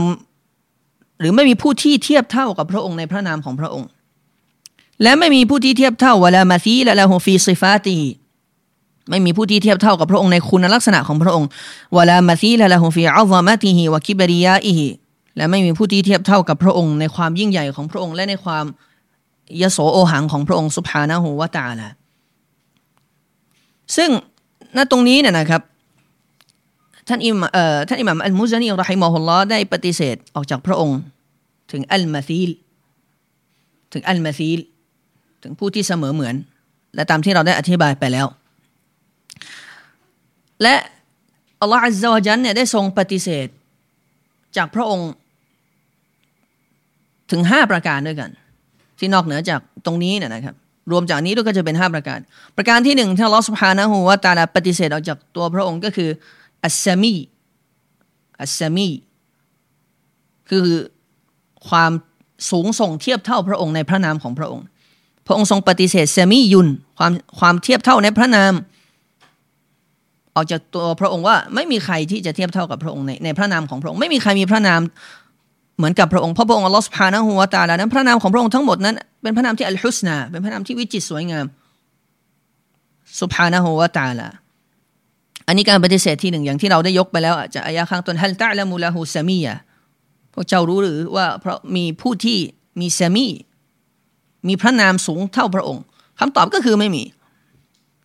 หรือไม่มีผู้ที่เทียบเท่ากับพระองค์ในพระนามของพระองค์ และไม่มีผู้ที่เทียบเท่าวะลามาซีและละฮูฟีซิฟาตีไม่มีผู้ที่เทียบเท่ากับพระองค์ในคุณลักษณะของพระองค์วะลามาซีและละฮูฟีอัลซามะติฮิวะกิบริยาอิฮิและไม่มีผู้ที่เทียบเท่ากับพระองค์ในความยิ่งใหญ่ของพระองค์ และในความยโสโอหังของพระองค์สุภานะฮูวะตาละซึ่งณตรงนี้เนี่ยนะครับ ท่านอิมเอ่อท่านอิหม่ามอัลมุซานีรอฮิมอฮุลลอฮ์ได้ปฏิเสธออกจากพระองค์ ถึงอัลมาซีล ถึงอัลมาซีล ถึงผู้ที่เสมอเหมือน และตามที่เราได้อธิบายไปแล้ว และอัลลอฮฺอัลลอฮฺจันเนี่ยได้ทรงปฏิเสธ จากพระองค์ถึงห้าประการด้วยกัน ที่นอกเหนือจากตรงนี้เนี่ยนะครับ รวมจากนี้ด้วยก็จะเป็นห้าประการ ประการที่หนึ่งที่อัลลอฮฺสุบฮานะฮูวาตาลาปฏิเสธออกจากตัวพระองค์ก็คือ อัสซมีอัสซมีคือความสูงส่งเทียบเท่าพระองค์ในพระนามของพระองค์ พระองค์ทรงปฏิเสธเซมียุนความความเทียบเท่าในพระนาม ออกจากตัวพระองค์ว่าไม่มีใครที่จะเทียบเท่ากับพระองค์ในในพระนามของพระองค์ไม่มีใครมีพระนามเหมือนกับพระองค์เพราะพระองค์อัลลอฮฺสุบฮานะฮูวาตาลานั้นพระนามของพระองค์ทั้งหมดนั้นเป็นพระนามที่อัลฮุสนาเป็นพระนามที่วิจิตรสวยงามสุบฮานะฮูวาตาลา อันนี้การปฏิเสธที่หนึ่งอย่างที่เราได้ยกไปแล้วจะอายะข้างต้นฮัลตะละมูลาหูซามียะพวกเจ้ารู้หรือว่าเพราะมีผู้ที่มีซามี มีพระนามสูงเท่าพระองค์คำตอบก็คือไม่มี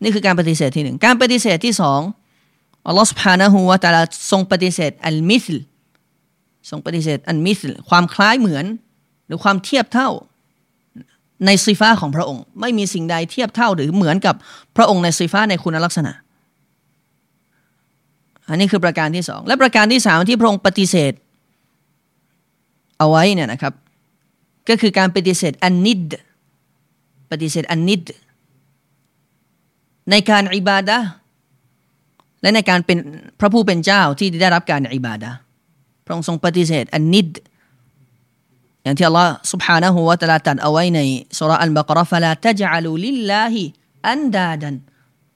นี่คือการปฏิเสธที่หนึ่งการปฏิเสธที่สองอัลลอฮฺสุบฮานะฮูวาตาลาทรงปฏิเสธอัลมิสลทรงปฏิเสธอัลมิสลความคล้ายเหมือน หรือความเทียบเท่าในซีฟ้าของพระองค์ ไม่มีสิ่งใดเทียบเท่าหรือเหมือนกับพระองค์ในซีฟ้าในคุณลักษณะ อันนี้คือประการที่สองและประการที่สามที่พระองค์ปฏิเสธ เอาไว้เนี่ยนะครับ ก็คือการปฏิเสธอันนิดปฏิเสธอันนิดในการอิบาดะและในการเป็นพระผู้เป็นเจ้าที่ได้รับการอิบาดะพระองค์ทรงปฏิเสธอันนิดอย่างที่อัลลอฮ์ سبحانه และ تعالى ตัดเอาไว้ในสุราอัลบากรฟะลาตจอัลูลิลลาฮิอันดาดัน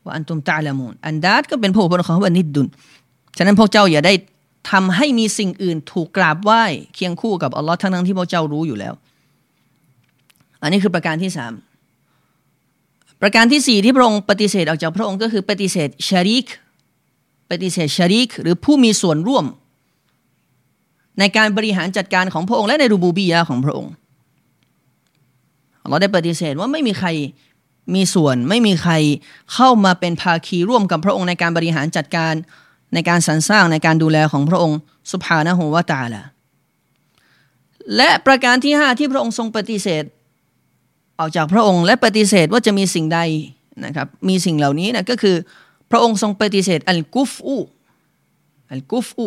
ว่าอันตุมตะลามูนอันดาดก็เป็นผู้เป็นของว่านิดดุน ฉะนั้นพวกเจ้าอย่าได้ทำให้มีสิ่งอื่นถูกกราบไหว้เคียงคู่กับอัลลอฮ์ทั้งนั้นที่พวกเจ้ารู้อยู่แล้ว อันนี้คือประการที่สามประการที่สี่ที่พระองค์ปฏิเสธออกจากพระองค์ก็คือปฏิเสธชาริก ปฏิเสธชาริก หรือผู้มีส่วนร่วม ในการบริหารจัดการของพระองค์และในรูบูบียาของพระองค์เราได้ปฏิเสธว่าไม่มีใครมีส่วนไม่มีใครเข้ามาเป็นภาคีร่วมกับพระองค์ในการบริหารจัดการ ในการสรรสร้างในการดูแลของพระองค์สุภานะฮูวาตาละและประการที่ห้าที่พระองค์ทรงปฏิเสธ ออกจากพระองค์และปฏิเสธว่าจะมีสิ่งใดนะครับมีสิ่งเหล่านี้นะก็คือ พระองค์ทรงปฏิเสธอัลกุฟอูอัลกุฟอู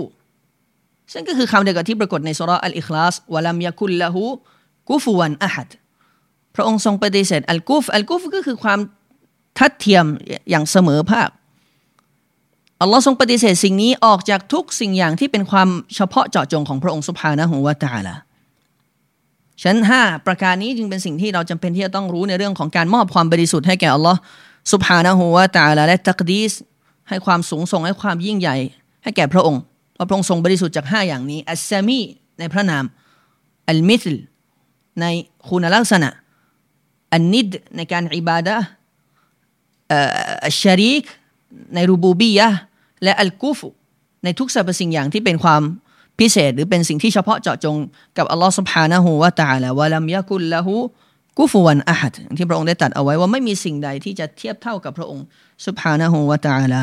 ซึ่งก็คือคำเดียวกับที่ปรากฏในสุราอัลอิคลาสวะลัมยาคุลละหูกุฟวันอะฮัดพระองค์ทรงปฏิเสธอัลกุฟอัลกุฟก็คือความทัดเทียมอย่างเสมอภาค อัลลอฮ์ทรงปฏิเสธสิ่งนี้ออกจากทุกสิ่งอย่างที่เป็นความเฉพาะเจาะจงของพระองค์สุภานะฮวาตาละชั้นห้าประการนี้จึงเป็นสิ่งที่เราจำเป็นที่จะต้องรู้ในเรื่องของการมอบความบริสุทธิ์ให้แก่อัลลอฮ์สุภานะฮวาตาละและตักดีสให้ความสูงส่งให้ความยิ่งใหญ่ ให้แก่พระองค์เพราะพระองค์ทรงบริสุทธิ์จากห้าอย่างนี้อัสซามีในพระนามอัลมิสลในคุณลักษณะอันนิดในการอิบาดะอัชชาริกในรูบูบียะ และอัลกูฟุในทุกสรรพสิ่งอย่างที่เป็นความพิเศษ หรือเป็นสิ่งที่เฉพาะเจาะจงกับอัลลอฮ์สุบฮานะฮูวะตาละวะลัมยะกุลละหูกุฟวันอาหัดที่พระองค์ได้ตัดเอาไว้ว่าไม่มีสิ่งใดที่จะเทียบเท่ากับพระองค์สุบฮานะฮูวะตาละ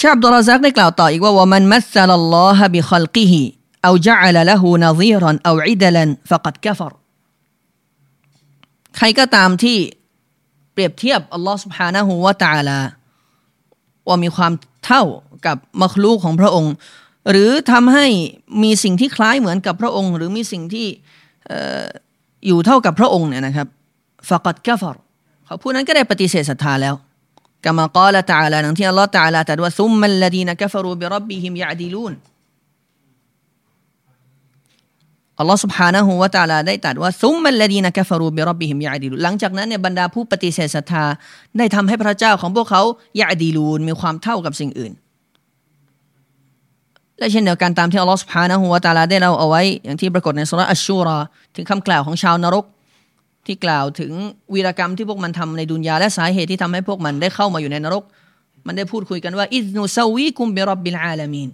ชาบดราซักได้กล่าวต่ออีกว่าวมันมัสลัลลอฮะบิคอลกิฮิเอาจะอัลละหูนาซีรันเอาอิใครก็ตามที่ รียบเทียบอัลลอฮ์สุบฮานะฮูวาตาลา ว่ามีความเท่ากับมัคลูของพระองค์ หรือทำให้มีสิ่งที่คล้ายเหมือนกับพระองค์ หรือมีสิ่งที่อยู่เท่ากับพระองค์เนี่ยนะครับฟักัดกะฟรเขาผู้นั้นก็ได้ปฏิเสธศรัทธาแล้วกามากาละตาลาหนังที่อัลลอฮ์ตาลาแต่ว่าซุมมัลลดีนกะฟรูบิรับบิฮิมยาดิลูน อัลลอฮ์سبحانه وتعالى ได้ตรัสว่า ثم الذين كفروا بربهم يعدلون หลังจากนั้นเนี่ยบรรดาผู้ปฏิเสธศรัทธาได้ทำให้พระเจ้าของพวกเขาيعدلون มีความเท่ากับสิ่งอื่น และเช่นเดียวกันตามที่อัลลอฮ์سبحانه وتعالى ได้เล่าเอาไว้ อย่างที่ปรากฏในสูเราะฮ์อัชชุอะรออ์ถึงคำกล่าวของชาวนรก ที่กล่าวถึงวีรกรรมที่พวกมันทำในดุนยาและสาเหตุที่ทำให้พวกมันได้เข้ามาอยู่ในนรก มันได้พูดคุยกันว่าإذ نسويكم برب العالمين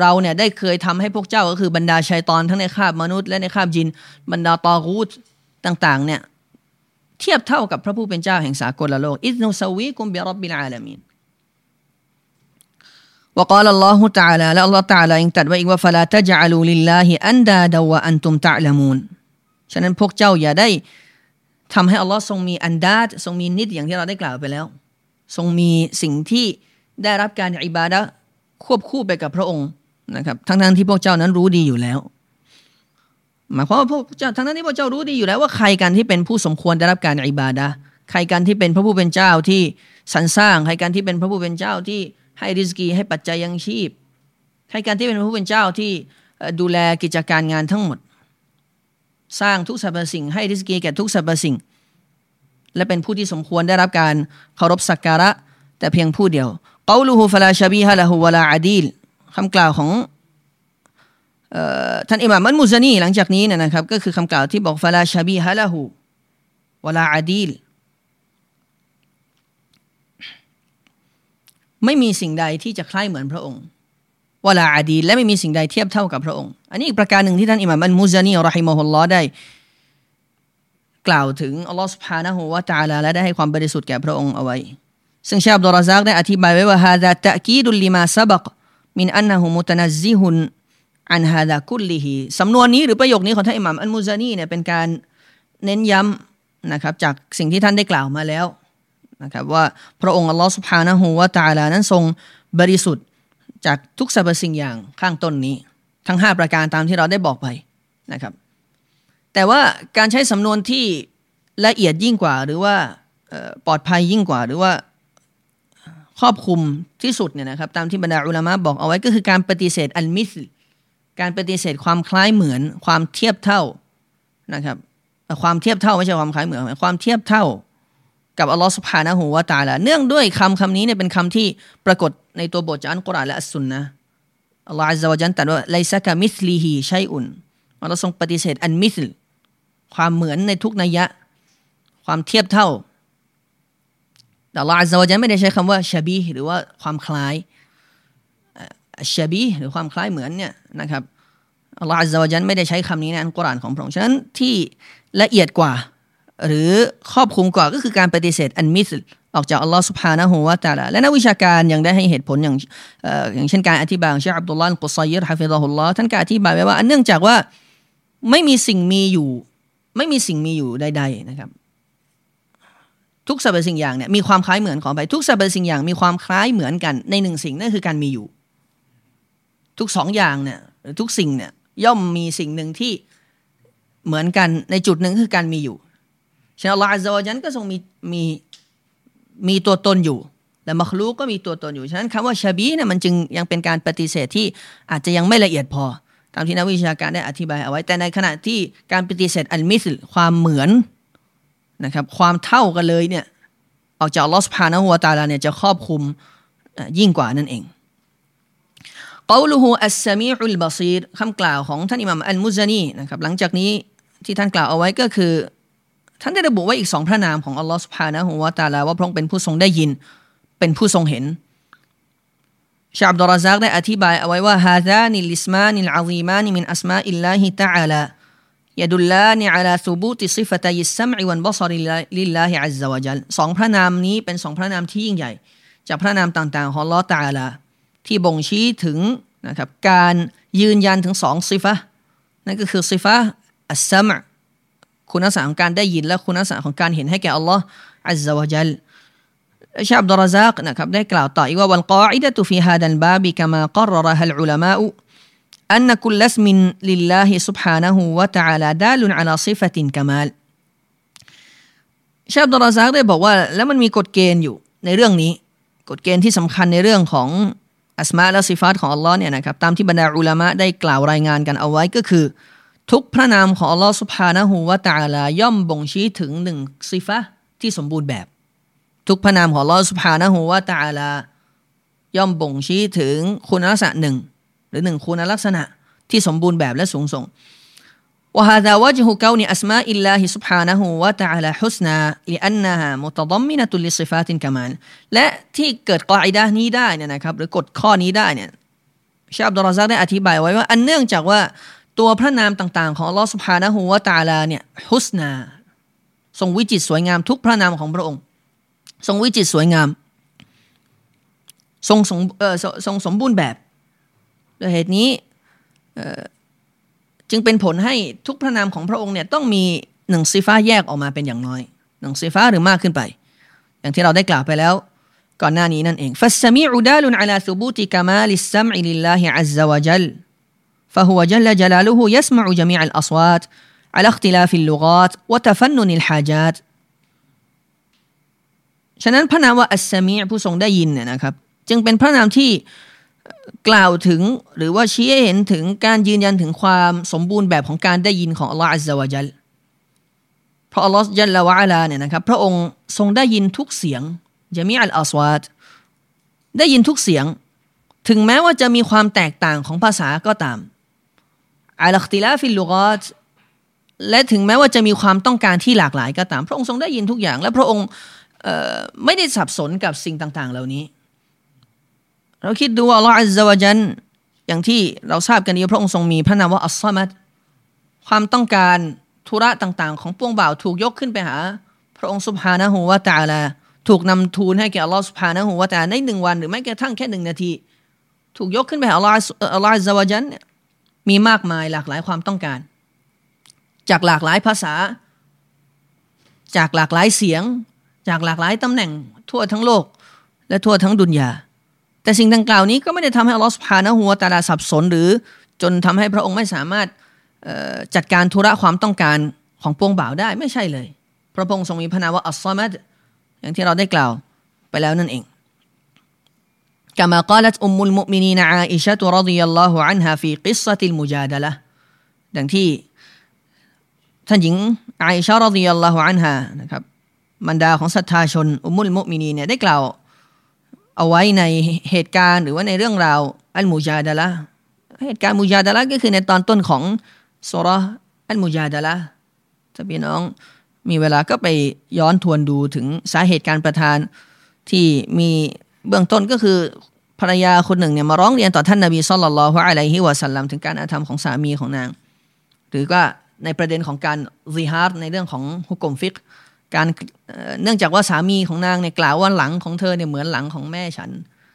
เราเนี่ยได้เคยทำให้พวกเจ้าก็คือบรรดาชัยฏอนทั้งในคราบมนุษย์และในคราบญิน บรรดาطاغوت ต่างๆเนี่ยเทียบเท่ากับพระผู้เป็นเจ้าแห่งสากลโลกอิสนุสวีกุมบิรับบิลอาลามีนวกาลลอฮุตาลาและอัลลอฮ์ตาลาอิงตัดไว้อีกว่าฟลาตจัลูลิลลาฮิอันดาดาวะอันตุมตะลมูนฉะนั้นพวกเจ้าอย่าได้ทำให้อัลลอฮ์ทรงมี أنداد ทรงมี ند อย่างที่เราได้กล่าวไปแล้ว ทรงมีสิ่งที่ได้รับการอิบาดะควบคู่ไปกับพระองค์ นะครับ ทั้งทั้งที่พวกเจ้านั้นรู้ดีอยู่แล้วหมายความว่าพวกเจ้าทั้งนั้นที่พวกเจ้ารู้ดีอยู่แล้วว่าใครกันที่เป็นผู้สมควรได้รับการอิบาดะใครกันที่เป็นพระผู้เป็นเจ้าที่สรรสร้างใครกันที่เป็นพระผู้เป็นเจ้าที่ให้ริสกีให้ปัจจัยยังชีพให้การที่เป็นพระผู้เป็นเจ้าที่ดูแลกิจการงานทั้งหมด สร้างทุกสรรพสิ่ง ให้ริสกีแก่ทุกสรรพสิ่ง และเป็นผู้ที่สมควรได้รับการเคารพสักการะ แต่เพียงผู้เดียวกาลูฮูฟลาชบีฮะละฮูวลาอาดีล คำกล่าวของท่านอิหม่ามันมุซานีหลังจากนี้นะครับ ก็คือคำกล่าวที่บอกฟาลาชาบีฮะลาหูวลาอาดีลไม่มีสิ่งใดที่จะคล้ายเหมือนพระองค์วลาอาดีและไม่มีสิ่งใดเทียบเท่ากับพระองค์ อันนี้อีกประการหนึ่งที่ท่านอิหม่ามันมุซานีอัลฮิมฮุลลอได้ กล่าวถึงอัลลอฮฺสุบานะฮูวะตาลาและได้ให้ความบริสุทธิ์แก่พระองค์เอาไว้ ซึ่งชาบดอรซักได้อธิบายไว้ว่าฮาดะตะกีดุลลิมาซาบัก มินอันนะฮุมุตนัซซิฮุนอันฮาดะกุลลิฮิสำนวนนี้หรือประโยคนี้ของท่านอิหม่ามอันมุซานีเนี่ยเป็นการเน้นย้ำนะครับจากสิ่งที่ท่านได้กล่าวมาแล้วนะครับว่าพระองค์อัลลอฮฺสุบฮานะฮูวะตาลานั้นทรงบริสุทธิ์จากทุกสรรพสิ่งอย่างข้างต้นนี้ ทั้ง 5 ประการตามที่เราได้บอกไปนะครับ แต่ว่าการใช้สำนวนที่ละเอียดยิ่งกว่า หรือว่าปลอดภัยยิ่งกว่า หรือว่า ครอบคลุมที่สุดเนี่ยนะครับตามที่บรรดาอุลามะบอกเอาไว้ก็คือการปฏิเสธอันมิสการปฏิเสธความคล้ายเหมือนความเทียบเท่านะครับความเทียบเท่าไม่ใช่ความคล้ายเหมือนความเทียบเท่ากับอัลลอฮ์สุบฮานะฮูวาตาละเนื่องด้วยคำคำนี้เนี่ยเป็นคำที่ปรากฏในตัวบทจากอัลกุรอานและอัสซุนนะอัลลอฮ์อัลลอฮฺจันตรัสว่าไลซะกะมิสลีฮีใชัยอุนอัลลอฮ์ทรงปฏิเสธอันมิสลความเหมือนในทุกนัยยะ ความเทียบเท่า แต่ลลอฮ์อัลลอฮฺจันไม่ได้ใช้คำว่าชบีหรือว่าความคล้ายชบีหรือความคล้ายเหมือนเนี่ยนะครับอัลลอฮ์อัลลอฮฺจันไม่ได้ใช้คำนี้ในอัลกุรอานของพระองค์ฉะนั้นที่ละเอียดกว่า หรือครอบคลุมกว่าก็คือการปฏิเสธอันมิสออกจากอัลลอฮ์สุบฮานะฮูวาตาลาและนักวิชาการยังได้ให้เหตุผลอย่างอย่างเช่นการอธิบายของเชคอับดุลลาห์กุซัยรฮะฟิซะฮุลลอฮ์ท่านก็อธิบายไว้ว่าเนื่องจากว่าไม่มีสิ่งมีอยู่ ไม่มีสิ่งมีอยู่ใดๆนะครับ ทุกสรรพสิ่งอย่างเนี่ยมีความคล้ายเหมือนของไปทุกสรรพสิ่งอย่างมีความคล้ายเหมือนกันในหนึ่งสิ่งนั่นคือการมีอยู่ ทุกสองอย่างเนี่ยทุกสิ่งเนี่ยย่อมมีสิ่งหนึ่งที่เหมือนกันในจุดหนึ่งคือการมีอยู่ฉะนั้นอัลลอฮฺอัลลอฮฺก็ทรงมีมีมีตัวตนอยู่และมัคลูกก็มีตัวตนอยู่ ฉะนั้นคำว่าชาบีเนี่ยมันจึงยังเป็นการปฏิเสธที่อาจจะยังไม่ละเอียดพอ ตามที่นักวิชาการได้อธิบายเอาไว้แต่ในขณะที่การปฏิเสธอัลมิสความเหมือน นะครับความเท่ากันเลยเนี่ยออกจากลอสพานะฮัวตาลาเนี่ยจะครอบคลุมยิ่งกว่านั่นเองกาลูฮูอัสซามีอุลบาซีรคำกล่าวของท่านอิหม่ามอัลมุซานีนะครับหลังจากนี้ที่ท่านกล่าวเอาไว้ก็คือ ท่านได้ระบุไว้อีกสองพระนามของอัลลอฮฺ سبحانه وتعالى ว่าพระองค์เป็นผู้ทรงได้ยิน เป็นผู้ทรงเห็นเชคอับดุรร็อซซากได้อธิบายเอาไว้ว่าهذان الاسمان العظيمان من أسماء الله تعالى يدلان على ثبوت صفتي السمع والبصر لله عز وجل สองพระนามนี้เป็นสองพระนามที่ยิ่งใหญ่ จากพระนามต่างๆของอัลลอฮฺ تعالى ที่บ่งชี้ถึงนะครับการยืนยันถึงสอง صفةนั่นก็คือซิฟะอัสซัมคุณลักษณะของการได้ยินและคุณลักษณะของการเห็นให้แก่อัลลอฮ์อัลลอฮฺจัลชาบดรซักนะครับได้กล่าวต่ออีกว่าวันกออิดะตุฟีฮาดันบาบิกามากรรฮัลอุลามะอั นนักุลลัสมินลิลลาฮิ سبحانه และ تعالى ดาลุนอัลาซิฟตินกามาลชาอับดุลรซักได้บอกว่าแล้วมันมีกฎเกณฑ์อยู่ในเรื่องนี้กฎเกณฑ์ที่สำคัญในเรื่องของอัสมาและสิฟาตของอัลลอฮ์เนี่ยนะครับตามที่บรรดาอุลามะได้กล่าวรายงานกันเอาไว้ก็คือทุกพระนามของอัลลอฮ์สุบฮานะฮูวะตาลาย่อมบ่งชี้ถึงหนึ่งซิฟะที่สมบูรณ์แบบ ทุกพระนามของอัลลอฮ์สุบฮานะฮูวะตาลาย่อมบ่งชี้ถึงคุณลักษณะหนึ่ง หรือหนึ่งคุณลักษณะที่สมบูรณ์แบบและสูงส่ง وهذا وجه كون أسماء الله سبحانه وتعالى حسنى لأنها متضمنة لصفات كمال และที่เกิดกลอิดานี้ได้เนี่ยนะครับหรือกฎข้อนี้ได้เนี่ยชาอับดุลราซักได้อธิบายไว้ว่า อันเนื่องจากว่าตัวพระนามต่างๆ ของอัลลอฮฺ سبحانه และ تعالى เนี่ยฮุสนาทรงวิจิตสวยงามทุกพระนามของพระองค์ ทรงวิจิตสวยงามทรงสมเออทรงสมบูรณ์แบบ ด้วยเหตุนี้จึงเป็นผลให้ทุกพระนามของพระองค์เนี่ยต้องมีหนึ่งซีฟ้าแยกออกมาเป็นอย่างน้อยหนึ่งซีฟ้าหรือมากขึ้นไป อย่างที่เราได้กล่าวไปแล้ว ก่อนหน้านี้นั่นเองฟัสมีอุดาลุนอัลาซุบูติกามาลิสซัมอิลิลลาฮิอัซซาวะจัล فهو جل جلاله يسمع جميع الأصوات على اختلاف اللغات وتفنن الحاجات ฉะนั้นพระนามว่าอัสซามีผู้ทรงได้ยินเนี่ยนะครับ จึงเป็นพระนามที่ กล่าวถึงหรือว่าชี้ให้เห็นถึงการยืนยันถึงความสมบูรณ์แบบของการได้ยินของอัลลอฮฺ عز وجلเพราะอัลลอฮฺ جل وعلا เนี่ยนะครับพระองค์ทรงได้ยินทุกเสียงجميع الأصوات ได้ยินทุกเสียง ถึงแม้ว่าจะมีความแตกต่างของภาษาก็ตามاختلاف اللغات และถึงแม้ว่าจะมีความต้องการที่หลากหลายก็ตาม พระองค์ทรงได้ยินทุกอย่าง และพระองค์ไม่ได้สับสนกับสิ่งต่าง ๆ เหล่านี้ เราคิดดูว่าอัลลอฮฺอัลลอฮฺจันอย่างที่เราทราบกันดีพระองค์ทรงมีพระนามว่าالصمدความต้องการธุระต่างๆ ของปวงบ่าวถูกยกขึ้นไปหา พระองค์สุบฮานะฮูวาตาลาถูกนำทูลให้แก่อัลลอฮฺสุบฮานะฮูวาตาในหนึ่งวัน หรือไม่กระทั่งแค่หนึ่งนาที ถูกยกขึ้นไปหาอัลลอฮฺอัลลอฮฺอัลลอฮฺจันมีมากมายหลากหลายความต้องการ จากหลากหลายภาษา จากหลากหลายเสียง จากหลากหลายตำแหน่งทั่วทั้งโลก และทั่วทั้งดุนยา แต่สิ่งดังกล่าวนี้ก็ไม่ได้ทำให้อัลลอฮฺสุภานะหัวตาลาสับสนหรือ จนทำให้พระองค์ไม่สามารถจัดการธุระความต้องการของปวงบ่าวได้ไม่ใช่เลย พระองค์ทรงมีพระนามว่าอัลซอมัดอย่างที่เราได้กล่าวไปแล้วนั่นเอง كما قالت أم المؤمنين عائشة رضي الله عنها في قصة المجادلة ดังที่ท่านหญิงไอชารดิยัลลอฮุอันฮานะครับบรรดาของศรัทธาชนอุมุลมุมินีเนี่ยได้กล่าว เอาไว้ในเหตุการณ์หรือว่าในเรื่องราวอัลมูจาดะละเหตุการณ์มูจาดะละก็คือในตอนต้นของสุรอัลมูจาดะละถ้าพี่น้องมีเวลาก็ไปย้อนทวนดูถึงสาเหตุการประทานที่มีเบื้องต้นก็คือภรรยาคนหนึ่งเนี่ยมาร้องเรียนต่อท่านนบีสุลต่านละฮ์อะลัยฮิวะสัลลัมถึงการอาธรรมของสามีของนาง หรือว่าในประเด็นของการซีฮาร์ในเรื่องของฮุกกลมฟิก การเนื่องจากว่าสามีของนางเนี่ยกล่าวว่าหลังของเธอเนี่ยเหมือนหลังของแม่ฉัน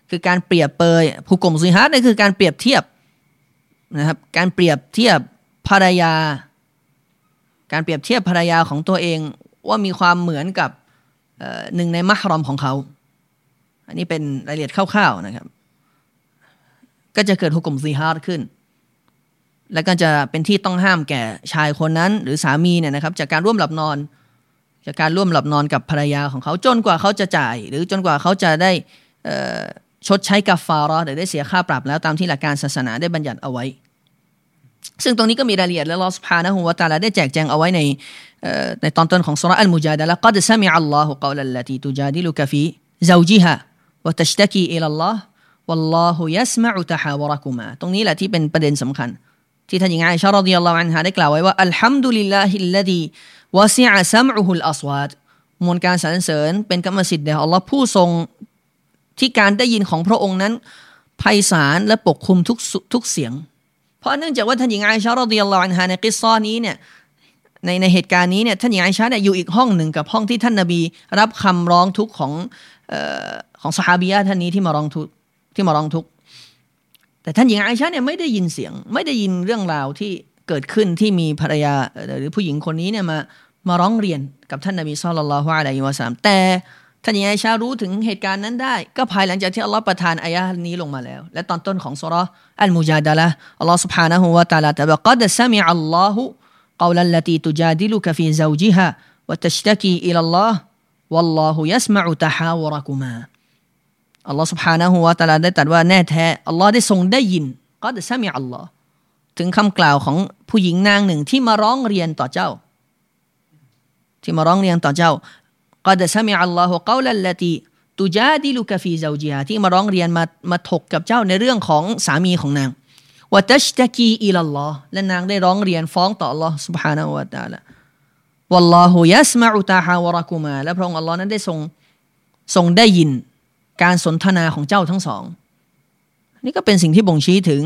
คือการเปรียบเปยผู้กลมซิฮัตนี่คือการเปรียบเทียบนะครับการเปรียบเทียบภรรยา การเปรียบเทียบภรรยาของตัวเองว่ามีความเหมือนกับหนึ่งในมัฮรอมของเขา อันนี้เป็นรายละเอียดคร่าวๆนะครับ ก็จะเกิดฮุกมซีฮาร์ขึ้น และก็จะเป็นที่ต้องห้ามแก่ชายคนนั้น หรือสามีเนี่ยนะครับจากการร่วมหลับนอน จากการร่วมหลับนอนกับภรรยาของเขาจนกว่าเขาจะจ่าย หรือจนกว่าเขาจะได้ชดใช้กัฟฟารอหรือได้เสียค่าปรับแล้วตามที่หลักการศาสนาได้บัญญัติเอาไว้ ซึ่งตรงนี้ก็มีรายละเอียดและลอสพานะฮุวาตาลาได้แจกแจงเอาไว้ในในตอนต้นของสุรอัลมุจาดะละกัดซามิอัลลอฮุกาวลัลลตีตุจาดิลุกฟีซาจิฮะวะตัชตะกีอิลลอฮ์วัลลอฮุยัสมะอุตะฮาวรักุมาตรงนี้แหละที่เป็นประเด็นสำคัญ ที่ท่านหญิงไอชา رضي الله عنها ได้กล่าวไว้ว่าالحمد لله الذي وسع سمعه الأصوات มวลการสรรเสริญเป็นกรรมสิทธิ์แด่อัลลอฮ์ผู้ทรงที่การได้ยินของพระองค์นั้นไพศาลและปกคลุมทุกทุกเสียง เพราะเนื่องจากว่าท่านหญิงไอชา رضي الله عنها ใน قصة นี้เนี่ยในในเหตุการณ์นี้เนี่ยท่านหญิงไอชาเนี่ยอยู่อีกห้องหนึ่งกับห้องที่ท่านนบีรับคำร้องทุกข์ของออของصحابية ท่านนี้ที่มาร้องทุกที่มาร้องทุกแต่ท่านหญิงไอชาเนี่ยไม่ได้ยินเสียง ไม่ได้ยินเรื่องราวที่เกิดขึ้นที่มีภรรยาหรือผู้หญิงคนนี้เนี่ยมา มาร้องเรียนกับท่านนบีสุลต่านละฮ์อะลัยฮิวะสัลลัมแต่ท่านยังไงชารู้ถึงเหตุการณ์นั้นได้ ก็ภายหลังจากที่อัลลอฮ์ประทานอายะนี้ลงมาแล้ว และตอนต้นของสุรอัลมุจาดะละอัลลอฮ์ سبحانه และ تعالى แต่ว่า قد سمع الله قول التي تجادلك في زوجها وتشتكي إلى الله والله يسمع تحاوركما อัลลอฮ์ سبحانه และ تعالى ได้ตรัสว่าแน่แท้อัลลอฮ์ได้ทรงได้ยิน قد سمع الله ถึงคำกล่าวของผู้หญิงนางหนึ่งที่มาร้องเรียนต่อเจ้า ที่มาร้องเรียนต่อเจ้าก็จะสมิอัลลอฮฺกาลัลลตีตุจาดิลุกฟีซาจิฮาที่มาร้องเรียนมามาถกกับเจ้าในเรื่องของสามีของนาง วะตัชตะกีอิลลอฮ์และนางได้ร้องเรียนฟ้องต่อ Allah سبحانه และ تعالى วัลลอฮุยัสมาอุตาฮาวะรักุมาและพระองค์อัลลอฮ์นั้นได้ทรงทรงได้ยินการสนทนาของเจ้าทั้งสอง นี่ก็เป็นสิ่งที่บ่งชี้ถึง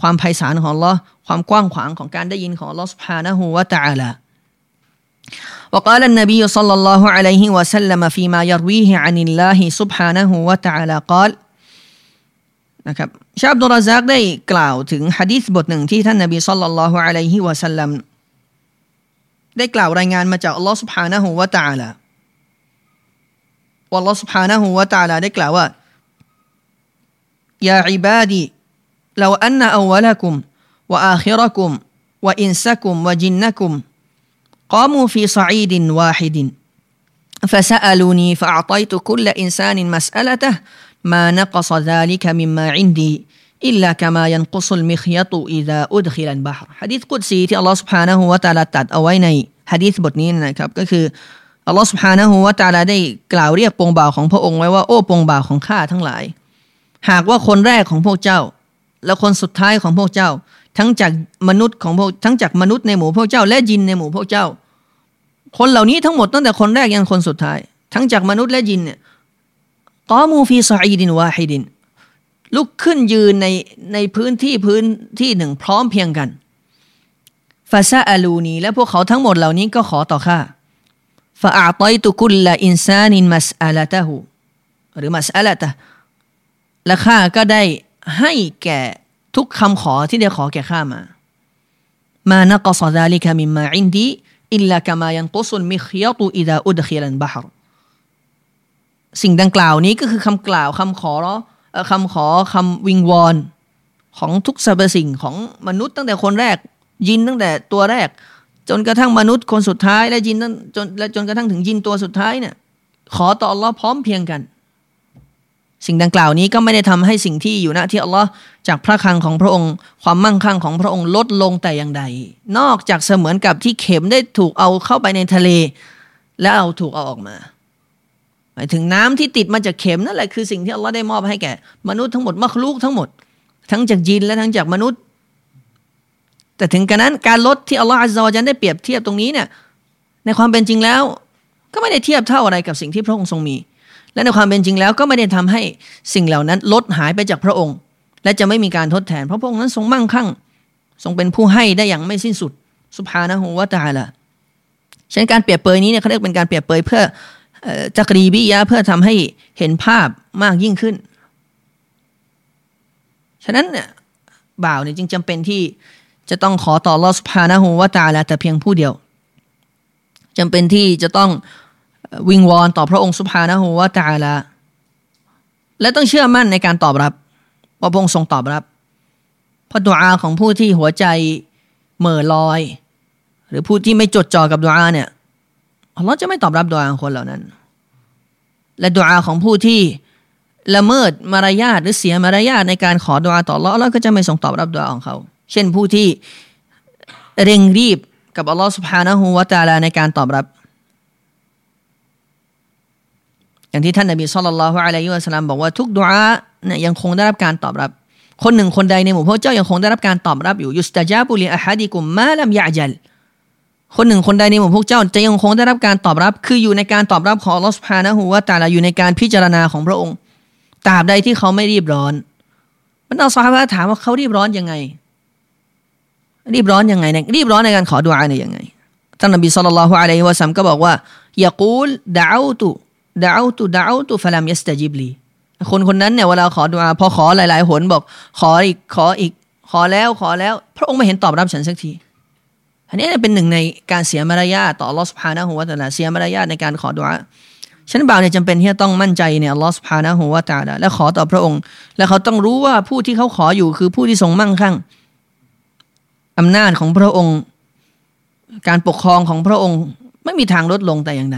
ความไพศาลของ Allah ความกว้างขวางของการได้ยินของ Allah سبحانه และ تعالى وقال النبي صلى الله عليه وسلم فيما يرويه عن الله سبحانه وتعالى قال นะครับชาบดุรซักได้กล่าวถึงฮะดีษบทหนึ่งที่ท่านนบีสัลลัลลอฮุอะลัยฮิวะสัลลัมได้กล่าวรายงานมาจากอัลลอฮ์ سبحانه และ تعالى ว่าอัลลอฮ์ سبحانه และ تعالى ได้กล่าวว่ายาอิบาดี لو أن أولكم وآخركم وإنسكم وجنكم قاموا في صعيد واحد فسألوني فأعطيت كل إنسان مسألته ما نقص ذلك مما عندي إلا كما ينقص المخيط إذا أدخل البحر حديث قدسي ที่ Allah سبحانه และ تعالى ตัดเอาไว้ในฮะดีษบทนี้นะครับก็คือ Allah سبحانه และ تعالى ได้กล่าวเรียกปวงบ่าวของพระองค์ไว้ว่าโอ้ปวงบ่าวของข้าทั้งหลาย หากว่าคนแรกของพวกเจ้า และคนสุดท้ายของพวกเจ้า ทั้งจากมนุษย์ของพวกทั้งจากมนุษย์ในหมู่พวกเจ้า และยินในหมู่พวกเจ้า คนเหล่านี้ทั้งหมดตั้งแต่คนแรกยันคนสุดท้าย ทั้งจากมนุษย์และยินเนี่ยกอมูฟีซอีดินวาฮิดิน ลุกขึ้นยืนในในพื้นที่พื้นที่หนึ่งพร้อมเพียงกันฟาซาอาลูนีและพวกเขาทั้งหมดเหล่านี้ก็ขอต่อข้าفأعطيت كل إنسان مسألته หรือ مسألته และข้าก็ได้ให้แก่ ทุกคำขอที่ได้ขอแก่ข้ามา มานักซาดาลิกามิมมาอินดีอิลลากามายันกุสุลมิขยตุอิดาอุด khi ลันบะฮรสิ่งดังกล่าวนี้ก็คือคำกล่าวคำขอคำขอคำวิงวอนของทุกสรรพสิ่งของมนุษย์ตั้งแต่คนแรก ยินตั้งแต่ตัวแรก จนกระทั่งมนุษย์คนสุดท้าย และยินจนและจนกระทั่งถึงยินตัวสุดท้ายเนี่ยขอต่ออัลลอฮ์พร้อมเพียงกัน สิ่งดังกล่าวนี้ก็ไม่ได้ทำให้สิ่งที่อยู่ณที่อัลลอฮ์จากพระคังของพระองค์ ความมั่งคั่งของพระองค์ลดลงแต่อย่างใด นอกจากเสมือนกับที่เข็มได้ถูกเอาเข้าไปในทะเล และเอาถูกเอาออกมา หมายถึงน้ำที่ติดมาจากเข็มนั่นแหละคือสิ่งที่อัลลอฮ์ได้มอบให้แก่ มนุษย์ทั้งหมดมักลูกทั้งหมด ทั้งจากยินและทั้งจากมนุษย์ แต่ถึงกระนั้นการลดที่อัลลอฮ์อัลลอฮ์ได้เปรียบเทียบตรงนี้เนี่ยในความเป็นจริงแล้ว ก็ไม่ได้เทียบเท่าอะไรกับสิ่งที่พระองค์ทรงมี และในความเป็นจริงแล้วก็ไม่ได้ทำให้สิ่งเหล่านั้นลดหายไปจากพระองค์ และจะไม่มีการทดแทน เพราะพระองค์นั้นทรงมั่งคั่ง ทรงเป็นผู้ให้ได้อย่างไม่สิ้นสุดสุภานะฮูวตาละเช่นการเปรียบเปยนี้เนี่ยเขาเรียกเป็นการเปรียบเปยเพื่อจักรีบิยะเพื่อทำให้เห็นภาพมากยิ่งขึ้น ฉะนั้นเนี่ยบ่าวเนี่ยจึงจำเป็นที่จะต้องขอต่อลอสพานะฮูวาตาลาแต่เพียงผู้เดียวจำเป็นที่จะต้อง วิงวอนต่อพระองค์สุภานะฮูวาตาละและต้องเชื่อมั่นในการตอบรับว่าพระองค์ทรงตอบรับเพราะดุอาของผู้ที่หัวใจเหม่อลอย หรือผู้ที่ไม่จดจ่อกับดุอาเนี่ยเราจะไม่ตอบรับดุอาคนเหล่านั้น และดุอาของผู้ที่ละเมิดมารยาทหรือเสียมารยาทในการขอดุอาต่ออัลลอฮ์แล้วก็จะไม่ทรงตอบรับดุอาของเขา เช่นผู้ที่เร่งรีบกับอัลลอฮ์สุบฮานะฮูวาตาลาในการตอบรับ อย่างที่ท่านนบีสุลต่านละฮ์อะลัยฮิวะสัลลัมบอกว่าทุกดุอาเนี่ยยังคงได้รับการตอบรับ คนหนึ่งคนใดในหมู่พระเจ้ายังคงได้รับการตอบรับอยู่ยุสตาจาบุลีอะฮัดิกุมมาลัมยะจัลคนหนึ่งคนใดในหมู่พวกเจ้าจะยังคงได้รับการตอบรับ คืออยู่ในการตอบรับของลอสพานะฮูว่าตาลาอยู่ในการพิจารณาของพระองค์ตราบใดที่เขาไม่รีบร้อนบรรดาสาบะถามว่าเขารีบร้อนยังไง รีบร้อนยังไงเนี่ยรีบร้อนในการขอดุอาเนี่ยยังไงท่านนบีสุลต่านละฮ์อะลัยฮิวะสัมก็บอกว่าย่ากูลดาวตุ ดาวตุดาวตุฟลามยัสตจิบลีคนคนนั้นเนี่ยเวลาขอดุอาพอขอหลาย ๆ หนบอก ขออีกขออีก ขอแล้วขอแล้ว พระองค์ไม่เห็นตอบรับฉันสักที อันนี้เป็นหนึ่งในการเสียมารยาทต่อลอสพานะหัวแต่ละเสียมารยาทในการขอดุอาฉันบ่าวเนี่ยจำเป็นที่จะต้องมั่นใจเนี่ยลอสพานะหัวตาและขอต่อพระองค์ และเขาต้องรู้ว่าผู้ที่เขาขออยู่คือผู้ที่ทรงมั่งคั่งอำนาจของพระองค์ การปกครองของพระองค์ไม่มีทางลดลงแต่อย่างใด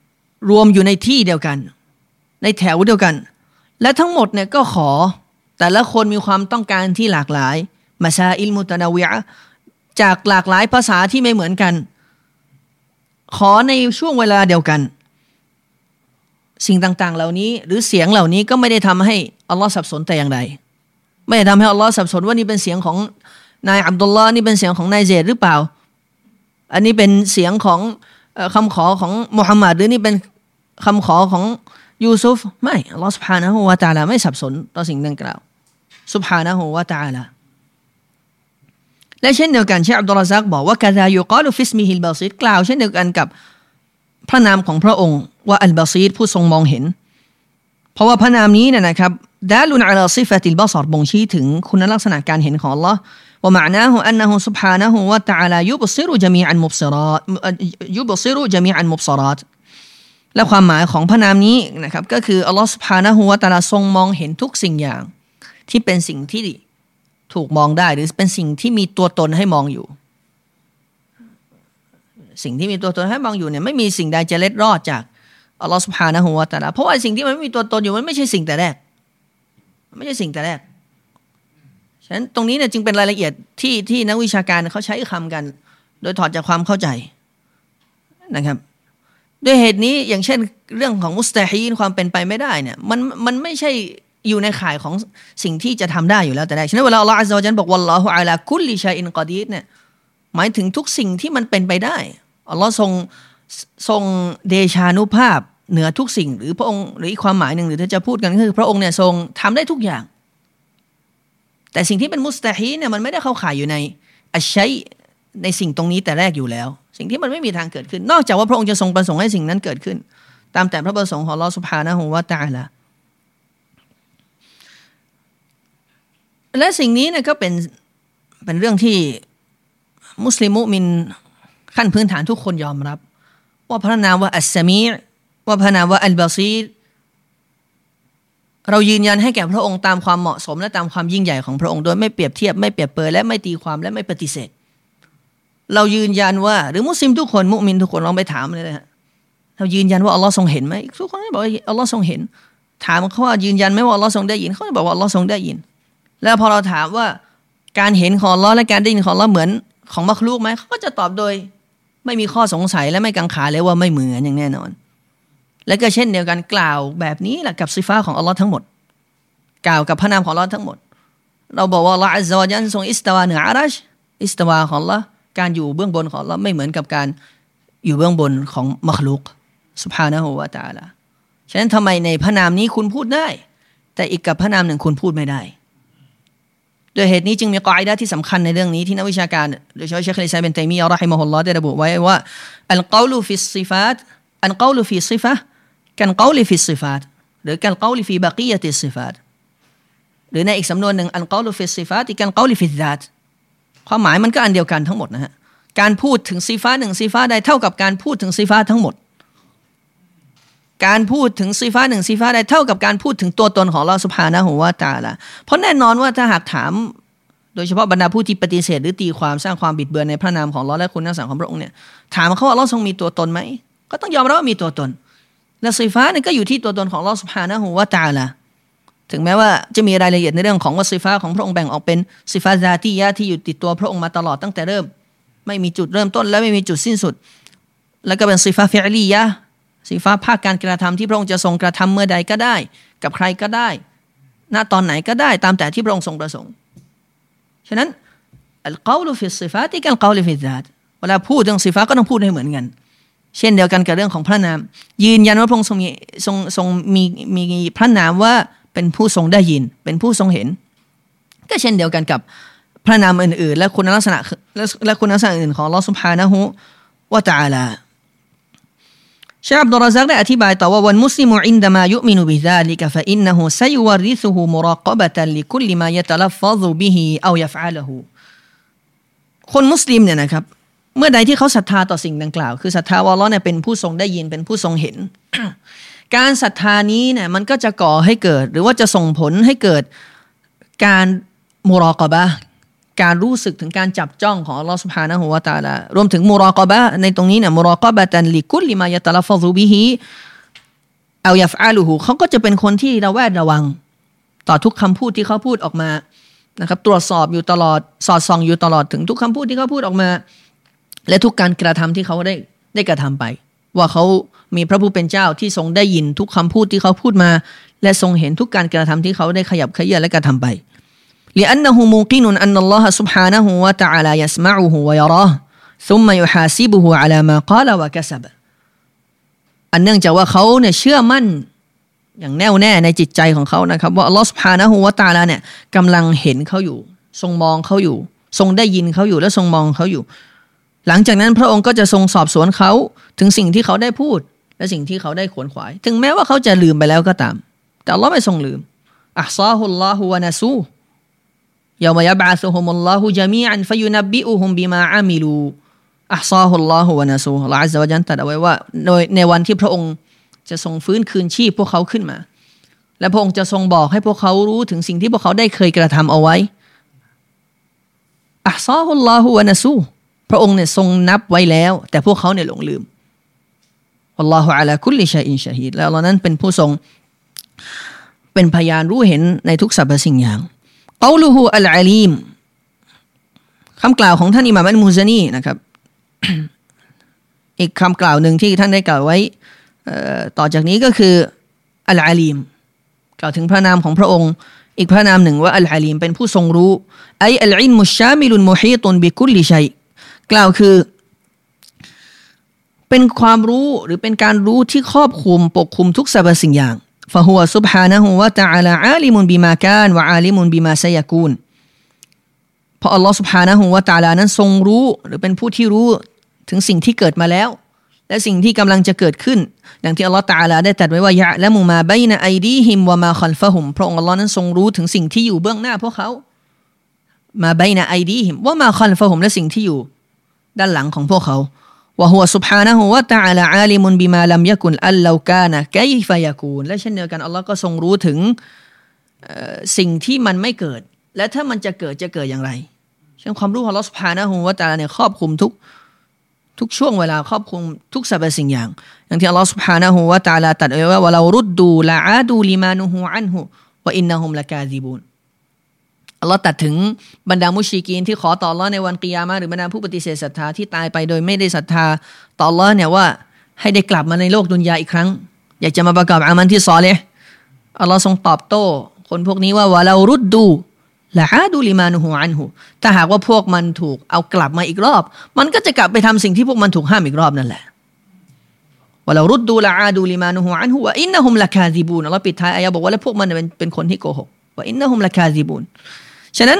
รวมอยู่ในที่เดียวกัน ในแถวเดียวกัน และทั้งหมดเนี่ยก็ขอ แต่ละคนมีความต้องการที่หลากหลายมาซาอิลมุตนาวิยจากหลากหลายภาษาที่ไม่เหมือนกัน ขอในช่วงเวลาเดียวกัน สิ่งต่างๆ เหล่านี้หรือเสียงเหล่านี้ก็ไม่ได้ทำให้อัลลอฮ์สับสนแต่อย่างใดไม่ได้ทำให้อัลลอฮ์สับสนว่านี่เป็นเสียงของนายอับดุลลาห์นี่เป็นเสียงของนายเจดหรือเปล่า อันนี้เป็นเสียงของคำขอของมุฮัมมัดหรือนี่เป็น คำขอของยูซุฟไม่ อัลลอฮ์ سبحانه وتعالى ไม่สับสนต่อสิ่งดังกล่าว سبحانه وتعالى และเช่นเดียวกันเชคอับดุรร็อซซากบอกว่า كذا يقال في اسمه البصير กล่าวเช่นเดียวกันกับพระนามของพระองค์ว่าالبصير ผู้ทรงมองเห็น เพราะว่าพระนามนี้เนี่ยนะครับدال على صفة البصر บ่งชี้ถึงคุณลักษณะการเห็นของ อัลลอฮ์ ว่าหมายนะฮูอันนะฮูสุภฮานะฮุวะตะาลายูบซิรุจมีอันมุบซิรัตยูบซิรุจมีอันมุบซิรัต และความหมายของพระนามนี้นะครับก็คืออัลลอฮฺสุภาณหัวตาลาทรงมองเห็นทุกสิ่งอย่าง ที่เป็นสิ่งที่ถูกมองได้หรือเป็นสิ่งที่มีตัวตนให้มองอยู่ สิ่งที่มีตัวตนให้มองอยู่เนี่ยไม่มีสิ่งใดจะเล็ดรอดจากอัลลอฮฺสุภาณหัวตาลาเพราะว่าสิ่งที่มันไม่มีตัวตนอยู่มันไม่ใช่สิ่งแต่แรกไม่ใช่สิ่งแต่แรกฉะนั้นตรงนี้เนี่ยจึงเป็นรายละเอียดที่ที่นักวิชาการเขาใช้คำกัน โดยถอดจากความเข้าใจนะครับ ด้วยเหตุนี้อย่างเช่นเรื่องของมุสตาฮีนความเป็นไปไม่ได้เนี่ยมันมันไม่ใช่อยู่ในข่ายของสิ่งที่จะทำได้อยู่แล้วแต่แรกฉะนั้นเวลาอัลลอฮฺอัลลอฮฺบอกวัลลอฮฺอัลาคุลลิชัยอินกอดีดเนี่ยหมายถึงทุกสิ่งที่มันเป็นไปได้อัลลอฮ์ทรงทรงเดชานุภาพเหนือทุกสิ่ง หรือพระองค์หรืออีกความหมายหนึ่งหรือถ้าจะพูดกันก็คือ พระองค์เนี่ยทรงทำได้ทุกอย่าง แต่สิ่งที่เป็นมุสตาฮีเนี่ยมันไม่ได้เข้าข่ายอยู่ในอัชชัย ในสิ่งตรงนี้แต่แรกอยู่แล้ว สิ่งที่มันไม่มีทางเกิดขึ้น นอกจากว่าพระองค์จะทรงประสงค์ให้สิ่งนั้นเกิดขึ้น ตามแต่พระประสงค์ของลอสุภานะฮุวาตาละและสิ่งนี้เนี่ยก็เป็นเป็นเรื่องที่มุสลิมุมินขั้นพื้นฐานทุกคนยอมรับ ว่าพระนามว่าอัสซมีว่าพระนามว่าอัลบาซีดเรายืนยันให้แก่พระองค์ตามความเหมาะสมและตามความยิ่งใหญ่ของพระองค์โดยไม่เปรียบเทียบไม่เปรียบเปรยและไม่ตีความและไม่ปฏิเสธ เรายืนยันว่า หรือมุสลิมทุกคนมุมินทุกคนลองไปถามเลยนะฮะเรายืนยันว่าอัลลอฮ์ทรงเห็นไหมทุกคนบอกว่าอัลลอฮ์ทรงเห็น ถามเขาว่ายืนยันไหมว่าอัลลอฮ์ทรงได้ยินเขาจะบอกว่าอัลลอฮ์ทรงได้ยิน แล้วพอเราถามว่าการเห็นของอัลลอฮ์และการได้ยินของอัลลอฮ์เหมือนของมักลูกไหมเขาก็จะตอบโดย ไม่มีข้อสงสัยและไม่กังขาเลยว่าไม่เหมือนอย่างแน่นอน และก็เช่นเดียวกันกล่าวแบบนี้แหละกับซิฟ้าของอัลลอฮ์ทั้งหมด กล่าวกับพระนามของอัลลอฮ์ทั้งหมด เราบอกว่าอัลลอฮ์อัลลอฮ์ยันทรงอิสตาวาเหนืออารัชอิสตาวาของอัลลอฮ์ การอยู่เบื้องบนของอัลลอฮ์ไม่เหมือนกับการอยู่เบื้องบนของมัคลุกสุภานะฮูวาตาละฉะนั้นทำไมในพระนามนี้คุณพูดได้ แต่อีกกับพระนามหนึ่งคุณพูดไม่ได้โดยเหตุนี้จึงมีقاعدة ที่สำคัญในเรื่องนี้ที่นักวิชาการโดยเฉพาะเชคุลอิสลามอิบนุไตมียะฮ์ رحمه الله ได้ระบุไว้ว่าالقول في الصفات القول في الصفة كالقول في الصفات หรือ كالقول في بقية الصفات หรือในอีกสำนวนหนึ่งالقول في الصفات كالقول في الذات ความหมายมันก็อันเดียวกันทั้งหมดนะฮะการพูดถึงصفة หนึ่ง صفة ใดเท่ากับการพูดถึง صفة ทั้งหมด การพูดถึงซีฟ้าหนึ่งซีฟ้าใดเท่ากับการพูดถึงตัวตนของเราสุภานะหัวตาละเพราะแน่นอนว่าถ้าหากถาม โดยเฉพาะบรรดาผู้ที่ปฏิเสธหรือตีความสร้างความบิดเบือนในพระนามของเราและคุณนักสังของพระองค์เนี่ยถามเขาว่าเราทรงมีตัวตนไหมก็ต้องยอมรับว่ามีตัวตน และสีฟ้านี่ก็อยู่ที่ตัวตนของลอสุภานะหูว่าตาละ ถึงแม้ว่าจะมีรายละเอียดในเรื่องของว่าสีฟ้าของพระองค์แบ่งออกเป็นสีฟ้าซาติยะที่อยู่ติดตัวพระองค์มาตลอดตั้งแต่เริ่ม ไม่มีจุดเริ่มต้นและไม่มีจุดสิ้นสุด แล้วก็เป็น صفة فعلية صفة ภาคการกระทำที่พระองค์จะทรงกระทำเมื่อใดก็ได้ กับใครก็ได้ ณตอนไหนก็ได้ตามแต่ที่พระองค์ทรงประสงค์ฉะนั้นالقول في الصفات كالقول في الذات เวลาพูดเรื่อง صفة ก็ต้องพูดให้เหมือนกันเช่นเดียวกันกับเรื่องของพระนาม ยืนยันว่าพระองค์ทรงมีทรงทรงมีมีพระนามว่า เป็นผู้ทรงได้ยิน เป็นผู้ทรงเห็น ก็เช่นเดียวกันกับพระนามอื่น ๆ และคุณลักษณะและคุณลักษณะอื่นของอัลลอฮ์ سبحانه وتعالى เชคอับดุรร็อซซากได้อธิบายต่อว่าوالمسلم عندما يؤمن بذلك فإنه سيورثه مراقبة لكل ما يتلفظ به أو يفعله คนมุสลิมเนี่ยนะครับ เมื่อใดที่เขาศรัทธาต่อสิ่งดังกล่าว คือศรัทธาว่าอัลลอฮ์เนี่ยเป็นผู้ทรงได้ยินเป็นผู้ทรงเห็น การศรัทธานี้เนี่ยมันก็จะก่อให้เกิด หรือว่าจะส่งผลให้เกิดการมุรอกบะการรู้สึกถึงการจับจ้องของอัลลอฮฺสุบฮานะฮูวาตาลารวมถึงมุรอกบะในตรงนี้เนี่ยมุรอกบะตันลิกุลลิมายะตะลฟซุบิฮิเอายาฟอาลูหูเขาก็จะเป็นคนที่ระแวดระวัง ต่อทุกคำพูดที่เขาพูดออกมานะครับ ตรวจสอบอยู่ตลอดสอดส่องอยู่ตลอดถึงทุกคำพูดที่เขาพูดออกมา และทุกการกระทำที่เขาได้ได้กระทำไป ว่าเขา มีพระผู้เป็นเจ้าที่ทรงได้ยินทุกคำพูดที่เขาพูดมา และทรงเห็นทุกการกระทำที่เขาได้ขยับขยื่นและกระทำไป لأنه موقن أن الله سبحانه وتعالى يسمعه ويراه ثم يحاسبه على ما قال وكسب อันเนื่องจากว่าเขาเนี่ยเชื่อมั่นอย่างแน่วแน่ในจิตใจของเขานะครับ ว่าอัลลอฮฺสุภานะฮูวาตาลาเนี่ยกำลังเห็นเขาอยู่ ทรงมองเขาอยู่ ทรงได้ยินเขาอยู่และทรงมองเขาอยู่ หลังจากนั้นพระองค์ก็จะทรงสอบสวนเขาถึงสิ่งที่เขาได้พูด และสิ่งที่เขาได้ขวนขวาย ถึงแม้ว่าเขาจะลืมไปแล้วก็ตาม แต่อัลลอฮ์ไม่ทรงลืมอัลซาฮุลลอฮุวะนัซูยามยบะซุฮุมุลลอฮุจามีอันฟยุนบิอุฮุมบิมาอามิลูอัลซาฮุลลอฮุวะนัซูอัลลอฮฺอัลลอฮฺจันตัดเอาไว้ว่าในวันที่พระองค์จะทรงฟื้นคืนชีพพวกเขาขึ้นมา และพระองค์จะทรงบอกให้พวกเขารู้ถึงสิ่งที่พวกเขาได้เคยกระทำเอาไว้อัลซาฮุลลอฮุวะนัซูพระองค์เนี่ยทรงนับไว้แล้ว แต่พวกเขาเนี่ยหลงลืม อัลลอฮฺอัลาคุลิชัยอินชาฮิดแล้วเรานั้นเป็นผู้ทรง เป็นพยานรู้เห็นในทุกสรรพสิ่งอย่างกาลูฮูอัลอาลีมคำกล่าวของท่านอิหม่ามอัลมูซานีนะครับ อีกคำกล่าวหนึ่งที่ท่านได้กล่าวไว้ต่อจากนี้ก็คืออัลอาลีม กล่าวถึงพระนามของพระองค์ อีกพระนามหนึ่งว่าอัลอาลีมเป็นผู้ทรงรู้ไออัลอินมุชามิลุนมุฮีตุนบิคุลลิชัยกล่าวคือ เป็นความรู้หรือเป็นการรู้ที่ครอบคลุมปกคลุมทุกสรรพสิ่งอย่างฟะฮุวซุบฮานะฮุวะตะอาลาอาลิมุนบิมากานวะอาลิมุนบิมาซยากูนพราะอัลลอฮ์สุบฮานะฮุวะตะอาลานั้นทรงรู้หรือเป็นผู้ที่รู้ถึงสิ่งที่เกิดมาแล้ว และสิ่งที่กำลังจะเกิดขึ้นอย่างที่อัลลอฮ์ تعالى ได้ตรัสไว้ว่า يعلم ما بين أيديهم وما خلفهم พระองค์อัลลอฮ์นั้นทรงรู้ถึงสิ่งที่อยู่เบื้องหน้าพวกเขา ما بين أيديهم وما خلفهم และสิ่งที่อยู่ ด้านหลังของพวกเขา وهو سبحانه وتعالى عالم بما لم يكن أن لو كان كيف يكون และเช่นเดียวกันอัลลอฮ์ก็ทรงรู้ถึงสิ่งที่มันไม่เกิด และถ้ามันจะเกิดจะเกิดอย่างไรเช่นความรู้ของอัลลอฮ์ سبحانه وتعالى เนี่ยครอบคลุมทุกทุกช่วงเวลาครอบคลุมทุกสรรพสิ่งอย่าง อย่างที่อัลลอฮ์ سبحانه وتعالى ตรัสไว้ว่า ولو ردوا لعادوا لما نهوا عنه وإنهم لكاذبون อัลลอฮ์ตรัสถึงบรรดา مشركين ที่ขอต่ออัลลอฮ์ในวันกิยามะหรือบรรดาผู้ปฏิเสธศรัทธาที่ตายไปโดยไม่ได้ศรัทธาต่ออัลลอฮ์เนี่ยว่าให้ได้กลับมาในโลก دنيا อีกครั้ง อยากจะมาประกอบعمل ที่ صالح อัลลอฮ์ทรงตอบโต้ คนพวกนี้ว่า ولو ردوا لعادوا لما نهوا عنهถ้าหากว่าพวกมันถูกเอากลับมาอีกรอบ มันก็จะกลับไปทำสิ่งที่พวกมันถูกห้ามอีกรอบนั่นแหละولو ردوا لعادوا لما نهوا عنه وإنهم لكاذبونอัลลอฮ์ปิดท้ายอายะบอกว่าแล้วพวกมันเป็นเป็นคนที่โกหกوإنهم لكاذبون ฉะนั้น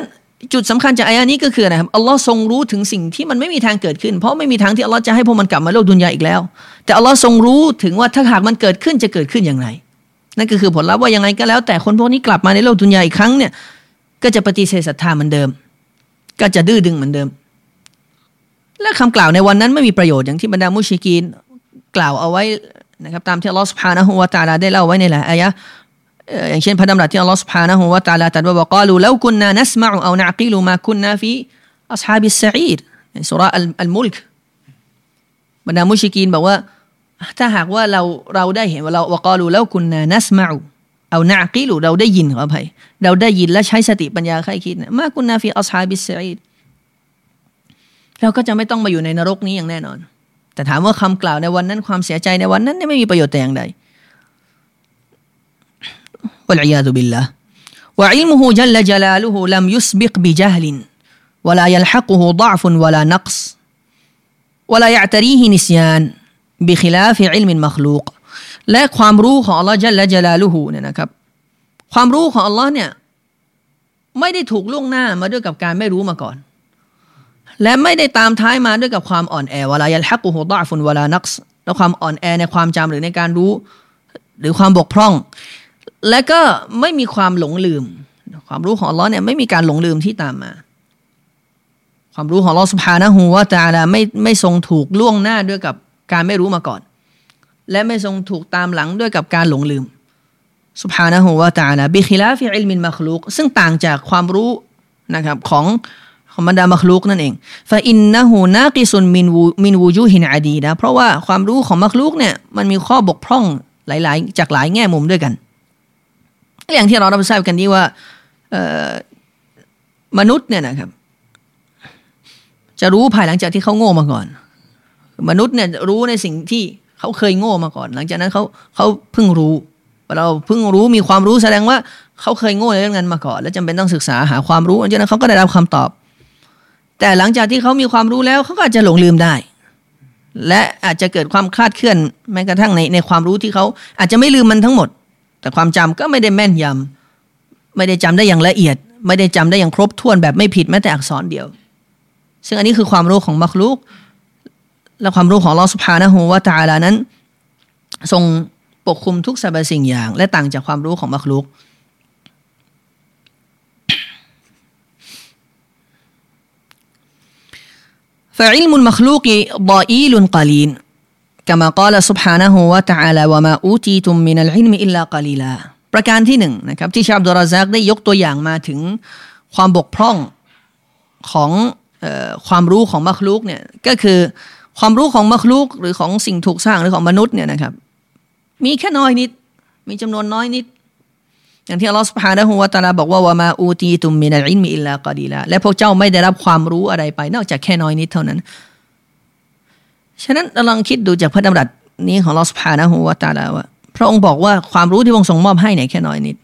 จุดสำคัญจากอายะนี้ก็คืออะไรครับอัลลอฮ์ทรงรู้ถึงสิ่งที่มันไม่มีทางเกิดขึ้น เพราะไม่มีทางที่อัลลอฮ์จะให้พวกมันกลับมาโลกดุนยาอีกแล้ว แต่อัลลอฮ์ทรงรู้ถึงว่าถ้าหากมันเกิดขึ้นจะเกิดขึ้นอย่างไร นั่นก็คือผลลัพธ์ว่ายังไงก็แล้ว แต่คนพวกนี้กลับมาในโลกดุนยาอีกครั้งเนี่ยก็จะปฏิเสธศรัทธาเหมือนเดิม ก็จะดื้อดึงเหมือนเดิม และคำกล่าวในวันนั้นไม่มีประโยชน์อย่างที่บรรดามุชริกีนกล่าวเอาไว้นะครับตามที่อัลลอฮ์سبحانه وتعالىได้เล่าไว้ในหลายอายะ อย่างเช่นพระดำรัสที่อัลลอฮฺ سبحانه และ تعالى ตรัสว่าوقالوا لو كنا نسمع أو نعقل ما كنا في أصحاب السعيرในสุราอัลมุลกบรรดามุชริกีนบอกว่า ถ้าหากว่าเราเราได้เห็นว่าเราوقالوا لو كنا نسمعเอานากิลูเราได้ยินขออภัยเราได้ยินและใช้สติปัญญาใครคิดมาคุณนาฟีอัสฮาบิสซาอีดเราก็จะไม่ต้องมาอยู่ในนรกนี้อย่างแน่นอน แต่ถามว่าคำกล่าวในวันนั้นความเสียใจในวันนั้นไม่มีประโยชน์แต่อย่างใด والعياذ بالله وعلمه جل جلاله لم يسبق بجهل ولا يلحقه ضعف ولا نقص ولا يعتريه نسيان بخلاف علم المخلوق และความรู้ของอัลลอฮ์จัลละจลาลุฮูเนี่ยนะครับ ความรู้ของอัลลอฮ์เนี่ยไม่ได้ถูกล่วงหน้ามาด้วยกับการไม่รู้มาก่อน และไม่ได้ตามท้ายมาด้วยกับความอ่อนแอวลายัลฮักุฮูดาฟุนวลานักส์และความอ่อนแอในความจำหรือในการรู้ หรือความบกพร่อง และก็ไม่มีความหลงลืม ความรู้ของอัลลอฮ์เนี่ยไม่มีการหลงลืมที่ตามมา ความรู้ของอัลลอฮ์سبحانه وتعالىไม่ไม่ทรงถูกล่วงหน้าด้วยกับการไม่รู้มาก่อน และไม่ทรงถูกตามหลังด้วยกับการหลงลืมسبحانه وتعالى بخلاف علم المخلوقซึ่งต่างจากความรู้นะครับของของบรรดาمخلوقนั่นเองفإنه ناقص من وجو من وجوه عديدةเพราะว่าความรู้ของمخلوقเนี่ยมันมีข้อบกพร่องหลาย ๆ จากหลายแง่มุมด้วยกัน อย่างที่เรารับทราบกันนี้ว่ามนุษย์เนี่ยนะครับ จะรู้ภายหลังจากที่เขาโง่มาก่อน มนุษย์เนี่ยรู้ในสิ่งที่เขาเคยโง่มาก่อน หลังจากนั้นเขาเขาเพิ่งรู้เราเพิ่งรู้มีความรู้แสดงว่าเขาเคยโง่ในเรื่องนั้นมาก่อน แล้วจำเป็นต้องศึกษาหาความรู้หลังจากนั้นเขาก็ได้รับคำตอบ แต่หลังจากที่เขามีความรู้แล้วเขาก็อาจจะหลงลืมได้ และอาจจะเกิดความคลาดเคลื่อนแม้กระทั่งในในความรู้ที่เขาอาจจะไม่ลืมมันทั้งหมด แต่ความจำก็ไม่ได้แม่นยำ ไม่ได้จำได้อย่างละเอียด ไม่ได้จำได้อย่างครบถ้วนแบบไม่ผิดแม้แต่อักษรเดียว ซึ่งอันนี้คือความรู้ของมักลูก และความรู้ของลอสุภานะฮูวาตาลานั้น ทรงปกคลุมทุกสรรพสิ่งอย่าง และต่างจากความรู้ของมักลูกฟะอิลมุลมักลูกีดอีลุนกาลีน كما قال سبحانه وتعالى وما أوتيتم من العلم إلا قليلا ประการที่หนึ่งนะครับที่ชาบดุราซักได้ยกตัวอย่างมาถึงความบกพร่องของออความรู้ของมัคลุกเนี่ยก็คือความรู้ของมัคลุกหรือของสิ่งถูกสร้างหรือของมนุษย์เนี่ยนะครับมีแค่น้อยนิด มีจำนวนน้อยนิด อย่างที่อัลลอฮฺสุบฮานะฮูวะตาลาบอกว่าวามาอูตีตุมมินัลอินมีอิลลากอดีละและพวกเจ้าไม่ได้รับความรู้อะไรไป นอกจากแค่น้อยนิดเท่านั้น ฉะนั้นเราลองคิดดูจากพระดำรัสนี้ของลอสุบฮานะฮูวะตาลาว่า พระองค์บอกว่าความรู้ที่พระองค์ทรงมอบให้เนี่ยแค่น้อยนิด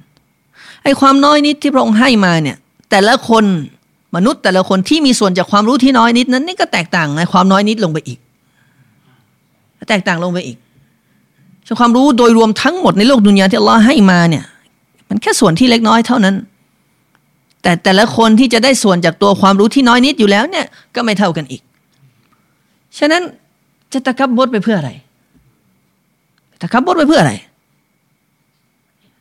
ไอ้ความน้อยนิดที่พระองค์ให้มาเนี่ย แต่ละคนมนุษย์แต่ละคนที่มีส่วนจากความรู้ที่น้อยนิดนั้นนี่ก็แตกต่างในความน้อยนิดลงไปอีก แตกต่างลงไปอีกความรู้โดยรวมทั้งหมดในโลกดุนยาที่อัลลอฮ์ให้มาเนี่ย มันแค่ส่วนที่เล็กน้อยเท่านั้น แต่แต่ละคนที่จะได้ส่วนจากตัวความรู้ที่น้อยนิดอยู่แล้วเนี่ยก็ไม่เท่ากันอีก ฉะนั้น จะตะกับบดไปเพื่ออะไรตะกับบดไปเพื่ออะไร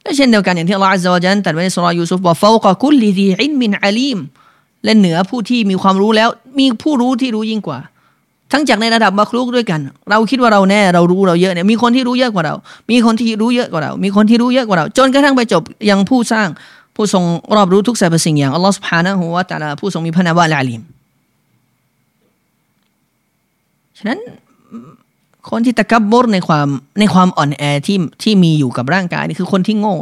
และเช่นเดียวกันอย่างที่อัลลอฮฺอัลลอฮฺจันตัดไว้ในสุรยูซุฟบอกฟาวกะกุลลีดีอินมินอาลีมและเหนือผู้ที่มีความรู้แล้ว มีผู้รู้ที่รู้ยิ่งกว่า ทั้งจากในระดับมักลุกด้วยกัน เราคิดว่าเราแน่เรารู้เราเยอะเนี่ยมีคนที่รู้เยอะกว่าเรา มีคนที่รู้เยอะกว่าเรา มีคนที่รู้เยอะกว่าเรา จนกระทั่งไปจบยังผู้สร้างผู้ทรงรอบรู้ทุกสรรพสิ่งอย่างอัลลอฮฺสุบฮานะฮูวะตะลาผู้ทรงมีพระนามว่าละลิมฉะนั้น คนที่ตะกับบรในความในความอ่อนแอที่ที่มีอยู่กับร่างกายนี่คือคนที่โง่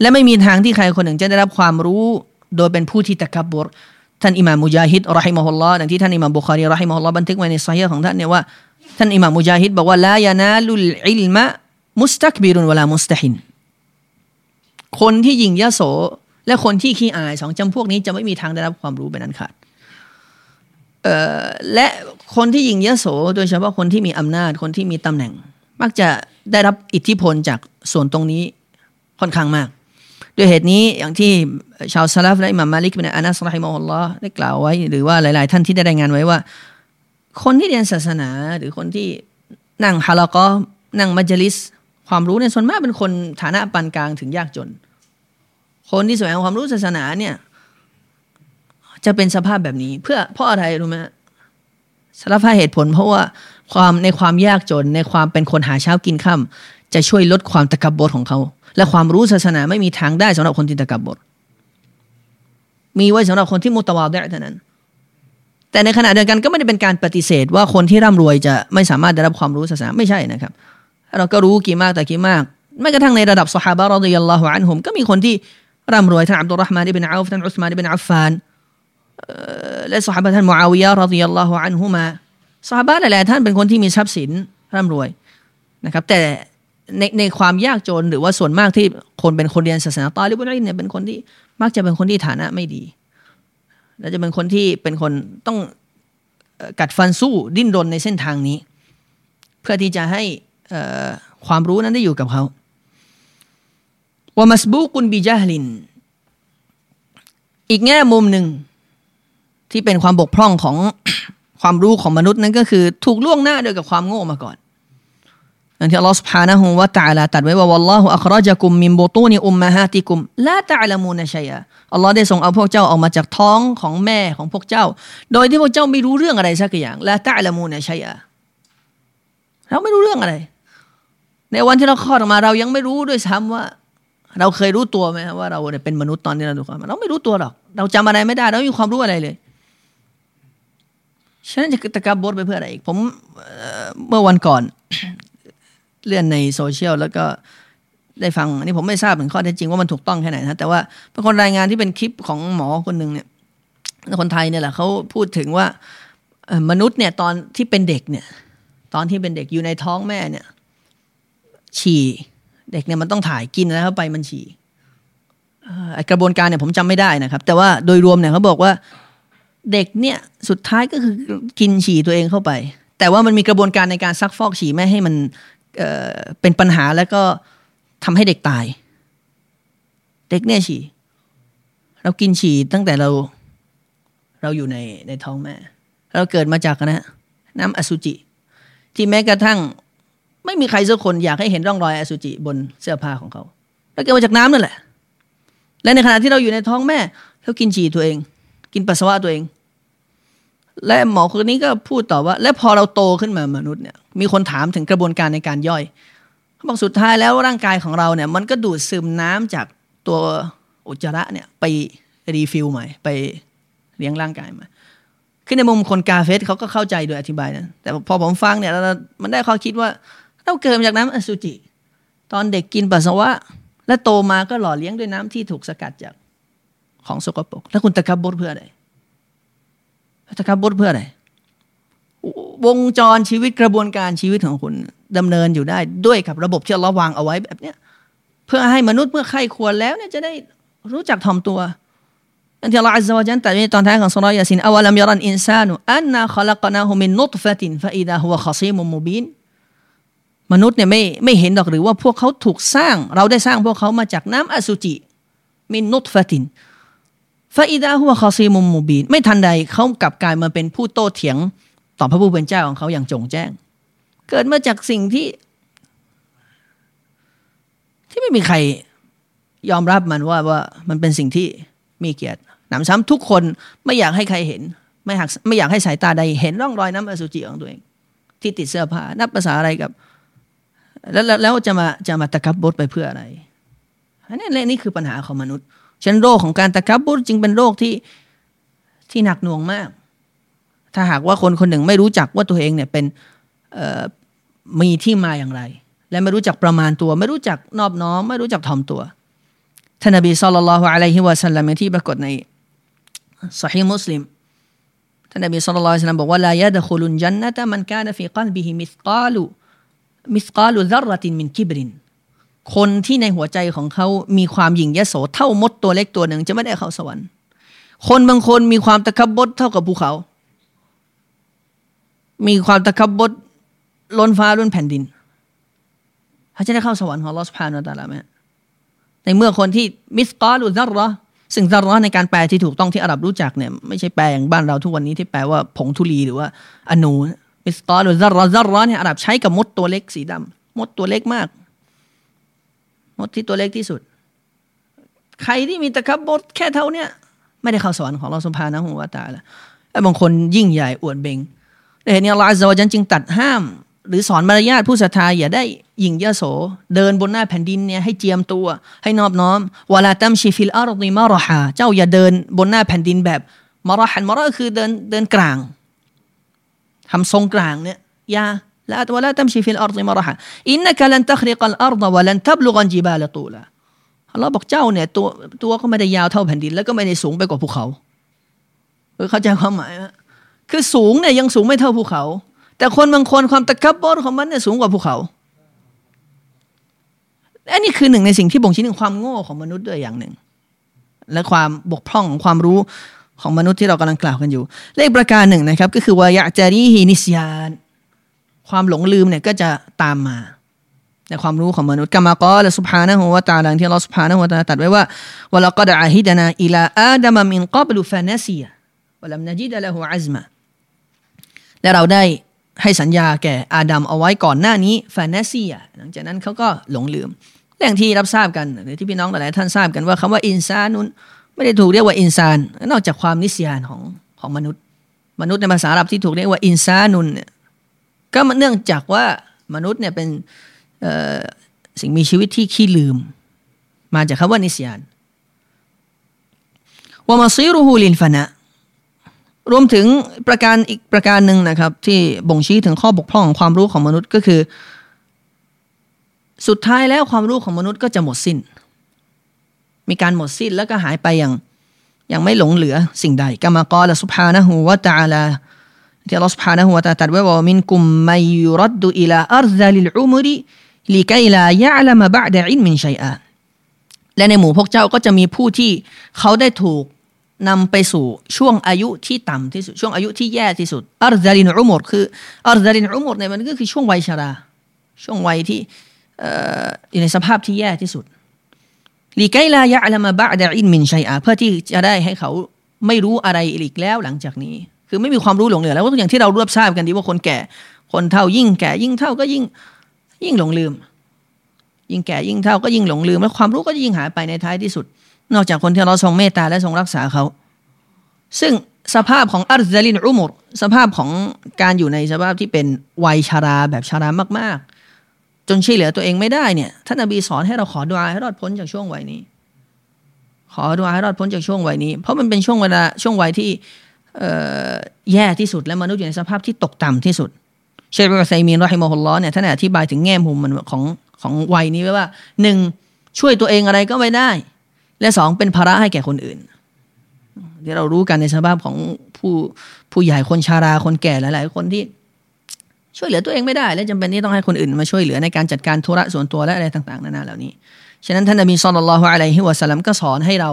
และไม่มีทางที่ใครคนหนึ่งจะได้รับความรู้โดยเป็นผู้ที่ตะกับบรท่านอิหม่ามมุจาฮิดรอฮิมะฮุลลอฮ์ดังที่ท่านอิหม่ามบุคารีรอฮิมะฮุลลอฮ์บันทึกไว้ในซีฮของท่านเนี่ยว่าท่านอิหม่ามมุจาฮิดบอกว่าลายานาลุลอิลมะมุสตักบิรุนเวลามุสตะฮิน คนที่ยิงยะโส และคนที่ขี้อายสองจำพวกนี้จะไม่มีทางได้รับความรู้เป็นอันขาด และคนที่ยิงยโสโดยเฉพาะคนที่มีอำนาจคนที่มีตำแหน่ง มักจะได้รับอิทธิพลจากส่วนตรงนี้ค่อนข้างมาก ด้วยเหตุนี้อย่างที่ชาวซาลฟและอิหม่ามมาลิกเป็นอานัสรหิมอลลอฮ์ได้กล่าวไว้ หรือว่าหลาย ๆ ท่านที่ได้รายงานไว้ว่า คนที่เรียนศาสนา หรือคนที่นั่งฮาลากอนั่งมัจลิส ความรู้ในส่วนมากเป็นคนฐานะปานกลางถึงยากจน คนที่แสวงความรู้ศาสนาเนี่ย จะเป็นสภาพแบบนี้ เพื่อเพราะอะไรรู้ไหมสารพัดเหตุผล เพราะว่าความในความยากจนในความเป็นคนหาเช้ากินค่ำจะช่วยลดความตะกบดของเขา และความรู้ศาสนาไม่มีทางได้สำหรับคนที่ตะกบบดมีไว้สำหรับคนที่มุตวาดเท่านั้น แต่ในขณะเดียวกันก็ไม่ได้เป็นการปฏิเสธ ว่าคนที่ร่ำรวยจะไม่สามารถได้รับความรู้ศาสนาไม่ใช่นะครับ เราก็รู้กี่มากแต่กี่มากแม้กระทั่งในระดับสหายบารอดิยัลลอฮุอันฮุมก็มีคนที่ร่ำรวยท่านอับดุลรห์มานอิบนอาฟท่านอุสมานอิบนอัฟฟาน และสหายท่านมูอาวิยะรอดิยัลลอฮุอันฮุมาสหายหลายๆท่านเป็นคนที่มีทรัพย์สินร่ำรวยนะครับ แต่ในในความยากจนหรือว่าส่วนมากที่คนเป็นคนเรียนศาสนาตอลิบุรีเนี่ยเป็นคนที่มักจะเป็นคนที่ฐานะไม่ดี และจะเป็นคนที่เป็นคนต้องกัดฟันสู้ดิ้นรนในเส้นทางนี้ เพื่อที่จะให้ความรู้นั้นได้อยู่กับเขาว่ามัสบูกุนบิจาลิน อีกแง่มุมหนึ่ง ที่เป็นความบกพร่องของความรู้ของมนุษย์นั้นก็คือ ถูกล่วงหน้าโดยกับความโง่มาก่อนอย่างที่อัลลอฮฺ سبحانه และ تعالى ตัดไว้ว่า والله أخرجكم من بطون أمهاتكم لا تعلمون شيئا อัลลอฮ์ได้ส่งเอาพวกเจ้าออกมาจากท้องของแม่ของพวกเจ้า โดยที่พวกเจ้าไม่รู้เรื่องอะไรสักอย่างละตะละมูนชัยะเราไม่รู้เรื่องอะไร ในวันที่เราคลอดออกมาเรายังไม่รู้ด้วยซ้ำว่า เราเคยรู้ตัวไหมว่าเราเนี่ยเป็นมนุษย์ตอนที่เราดูความเราไม่รู้ตัวหรอก เราจำอะไรไม่ได้เราไม่มีความรู้อะไรเลย ฉะนั้นจะตะกับบดไปเพื่ออะไรอีก ผมเมื่อวันก่อน เลื่อนในโซเชียลแล้วก็ได้ฟังอันนี้ผมไม่ทราบถึงข้อเท็จจริงว่ามันถูกต้องแค่ไหนนะแต่ว่าเป็นคนรายงานที่เป็นคลิปของหมอคนหนึ่งเนี่ยคนไทยเนี่ยแหละเขาพูดถึงว่ามนุษย์เนี่ยตอนที่เป็นเด็กเนี่ย ตอนที่เป็นเด็กอยู่ในท้องแม่เนี่ย ฉี่เด็กเนี่ยมันต้องถ่ายกินแล้วเข้าไปมันฉี่กระบวนการเนี่ยผมจำไม่ได้นะครับ แต่ว่าโดยรวมเนี่ยเขาบอกว่า เด็กเนี่ยสุดท้ายก็คือกินฉี่ตัวเองเข้าไป แต่ว่ามันมีกระบวนการในการซักฟอกฉี่ไม่ให้มันเเป็นปัญหาแล้วก็ทำให้เด็กตาย เด็กเนี่ยฉี่เรากินฉี่ตั้งแต่เรา เราอยู่ในในท้องแม่ เราเกิดมาจากนะน้ำอสุจิ ที่แม้กระทั่ง ไม่มีใครสักคนอยากให้เห็นร่องรอยอสุจิบนเสื้อผ้าของเขาเราเกิดมาจากน้ำนั่นแหละ และในขณะที่เราอยู่ในท้องแม่เรากินฉี่ตัวเอง กินปัสสาวะตัวเอง และหมอคนนี้ก็พูดต่อว่า และพอเราโตขึ้นมามนุษย์เนี่ยมีคนถามถึงกระบวนการในการย่อยเขาบอกสุดท้ายแล้วร่างกายของเราเนี่ย มันก็ดูดซึมน้ำจากตัวอุจจาระเนี่ยไปรีฟิลใหม่ ไปเลี้ยงร่างกายมาคือในมุมคนกาเฟสเขาก็เข้าใจโดยอธิบายนะแต่พอผมฟังเนี่ยมันได้ข้อคิดว่าเราเกิดมาจากน้ำอสุจิ ตอนเด็กกินปัสสาวะ และโตมาก็หล่อเลี้ยงด้วยน้ำที่ถูกสกัดจากของสกปรกแล้วคุณตะกับบดเพื่ออะไร ตะกับบดเพื่ออะไร วงจรชีวิตกระบวนการชีวิตของคุณดำเนินอยู่ได้ด้วยกับระบบที่เราวางเอาไว้แบบเนี้ยเพื่อให้มนุษย์เมื่อใครควรแล้วเนี่ยจะได้รู้จักทอมตัวอันที่อัลลอฮฺอัลลอฮฺจันแต่ในตอนท้ายของสุรยาสินอวลัมยรันอินซานุอันนาขลักนาฮุมินนุตฟะตินฟะอิดะฮุวะขซีมุมุบินมนุษย์เนี่ยไม่ไม่เห็นดอกหรือว่าพวกเขาถูกสร้าง เราได้สร้างพวกเขามาจากน้ำอสุจิมินนุตฟะติน ฟาอิดาหัวคอซีมุมมูบีนไม่ทันใดเขากลับกลายมาเป็นผู้โต้เถียงต่อพระผู้เป็นเจ้าของเขาอย่างจงแจ้ง เกิดมาจากสิ่งที่ ที่ไม่มีใครยอมรับมันว่าว่ามันเป็นสิ่งที่มีเกียรติหนำซ้ำทุกคนไม่อยากให้ใครเห็น ไม่หักไม่อยากให้สายตาใดเห็นร่องรอยน้ำอสุจิของตัวเอง ที่ติดเสื้อผ้านับภาษาอะไรกับ แล้วแล้วจะมาจะมาตะกับบดไปเพื่ออะไรอันนี้นี่คือปัญหาของมนุษย์ ฉันโรคของการตะกับบุรจึงเป็นโรคที่ที่หนักหน่วงมาก ถ้าหากว่าคนคนหนึ่งไม่รู้จักว่าตัวเองเนี่ยเป็นมีที่มาอย่างไร และไม่รู้จักประมาณตัว ไม่รู้จักนอบน้อม ไม่รู้จักถ่อมตัวท่านนบีสุลต่านละฮ์อะลัยฮิวะสัลลัมที่ปรากฏในซอฮีฮ์มุสลิมท่านนบีصلى الله عليه وسلمบอกว่าلا يدخل الجنة من كان في قلبه مثقال مثقال ذرة من كبر คนที่ในหัวใจของเขามีความหยิ่งยโสเท่ามดตัวเล็กตัวหนึ่งจะไม่ได้เข้าสวรรค์ คนบางคนมีความتكبرเท่ากับภูเขา มีความتكبرล้นฟ้าล้นแผ่นดินเขาจะได้เข้าสวรรค์ของอัลลอฮ์ سبحانه وتعالىไหมในเมื่อคนที่มิสกอลุซารรอซึ่งซารรอในการแปลที่ถูกต้องที่อาหรับรู้จักเนี่ยไม่ใช่แปลอย่างบ้านเราทุกวันนี้ที่แปลว่าผงทุลีหรือว่าอนูมิสกอลุซารรอซารรอเนี่ยอาหรับใช้กับมดตัวเล็กสีดำมดตัวเล็กมาก มดที่ตัวเล็กที่สุด ใครที่มีตะคับบดแค่เท่าเนี้ยไม่ได้เข้าสวรรค์ของเราสมภานะหัวตาละไอ้บางคนยิ่งใหญ่อวดเบงแต่เห็นเนี่ยลาซาจันจึงตัดห้าม หรือสอนมารยาทผู้ศรัทธาอย่าได้หยิ่งยโส เดินบนหน้าแผ่นดินเนี่ยให้เจียมตัว ให้นอบน้อมولا تمش في الأرض مرحاเจ้าอย่าเดินบนหน้าแผ่นดินแบบمرحا مرحคือเดินเดินกร่างทำทรงกร่างเนี่ยอย่า لا ولا تمشي في الأرض مرحا إنك لن تخرق الأرض ولن تبلغ الجبال طولا อัลลอฮ์บอกเจ้าเนี่ยตัวตัวก็ไม่ได้ยาวเท่าแผ่นดิน แล้วก็ไม่ได้สูงไปกว่าภูเขาเข้าใจความหมายไหมคือสูงเนี่ยยังสูงไม่เท่าภูเขา แต่คนบางคนความตะกับบดของมันเนี่ยสูงกว่าภูเขาอันนี้คือหนึ่งในสิ่งที่บ่งชี้ถึงความโง่ของมนุษย์ด้วยอย่างหนึ่ง และความบกพร่องของความรู้ของมนุษย์ที่เรากำลังกล่าวกันอยู่ เลขประการหนึ่งนะครับ ก็คือวายะจารีฮินิสยาน ความหลงลืมเนี่ยก็จะตามมาในความรู้ของมนุษย์กรรมกรและสุภานะหัวตาลังที่เราสุภานะหัวตาตัดไว้ว่าวลากดอาฮิดนาอิลาอาดามมินกับลุฟานาซียวลัมนจิดละหูอัซมาและเราได้ให้สัญญาแก่อาดัมเอาไว้ก่อนหน้านี้ฟานาซียหลังจากนั้นเขาก็หลงลืมเรื่องที่รับทราบกันหรือที่พี่น้องหลายท่านทราบกันว่าคำว่าอินซานุนไม่ได้ถูกเรียกว่าอินซาน นอกจากความนิสยานของของมนุษย์ มนุษย์ในภาษาอาหรับที่ถูกเรียกว่าอินซานุนเนี่ย ก็เนื่องจากว่ามนุษย์เนี่ยเป็นสิ่งมีชีวิตที่ขี้ลืม มาจากคำว่านิสยานวามาซีรุฮูลินฟนะรวมถึงประการอีกประการหนึ่งนะครับ ที่บ่งชี้ถึงข้อบกพร่องของความรู้ของมนุษย์ก็คือ สุดท้ายแล้วความรู้ของมนุษย์ก็จะหมดสิ้น มีการหมดสิ้นแล้วก็หายไปอย่างยังไม่หลงเหลือสิ่งใดกามากอละสุภานะฮูวะตาลา ที่อัลลอฮฺสุภานะฮูวะตาตัดไว้ว่ามินกุมมัยยุรัดดุอิลาอัรซาลิลอุมริลิกัยลายะลามะบะดะอินมินชัยอาและในหมู่พวกเจ้าก็จะมีผู้ที่เขาได้ถูกนำไปสู่ช่วงอายุที่ต่ำที่สุดช่วงอายุที่แย่ที่สุดอัรซาลินอุมรคืออัรซาลินอุมรในมันก็คือช่วงวัยชรา ช่วงวัยที่อยู่ในสภาพที่แย่ที่สุดลีไกลายะละมาบะดะอินมินชัยอาเพื่อที่จะได้ให้เขาไม่รู้อะไรอีกแล้วหลังจากนี้ คือไม่มีความรู้หลงเหลือแล้วอย่างที่เรารู้ทราบกันดีว่าคนแก่ คนเท่ายิ่งแก่ยิ่งเท่าก็ยิ่งยิ่งหลงลืม ยิ่งแก่ยิ่งเท่าก็ยิ่งหลงลืมและความรู้ก็ยิ่งหายไปในท้ายที่สุด นอกจากคนที่เราทรงเมตตาและทรงรักษาเขา ซึ่งสภาพของอัลซาลินอุมรสภาพของการอยู่ในสภาพที่เป็นวัยชาราแบบชารามาก ๆ จนช่วยเหลือตัวเองไม่ได้เนี่ยท่านอบีสอนให้เราขอดุอาให้รอดพ้นจากช่วงวัยนี้ ขอดุอาให้รอดพ้นจากช่วงวัยนี้ เพราะมันเป็นช่วงเวลาช่วงวัยที่ แย่ที่สุดและมนุษย์อยู่ในสภาพที่ตกต่ำที่สุด เชคอัสไซมีนรอฮิมอฮุลลอเนี่ยท่านอธิบายถึงแง่มุมมันของของวัยนี้ไว้ว่าหนึ่งช่วยตัวเองอะไรก็ไม่ได้ และสองเป็นภาระให้แก่คนอื่นที่เรารู้กันในสภาพของผู้ผู้ใหญ่คนชาราคนแก่หลาย ๆ คนที่ช่วยเหลือตัวเองไม่ได้ และจำเป็นที่ต้องให้คนอื่นมาช่วยเหลือในการจัดการธุระส่วนตัวและอะไรต่าง ๆ นานาเหล่านี้ ฉะนั้นท่านนบีสุลต่านละฮ์อะลัยฮิวะสัลลัมก็สอนให้เรา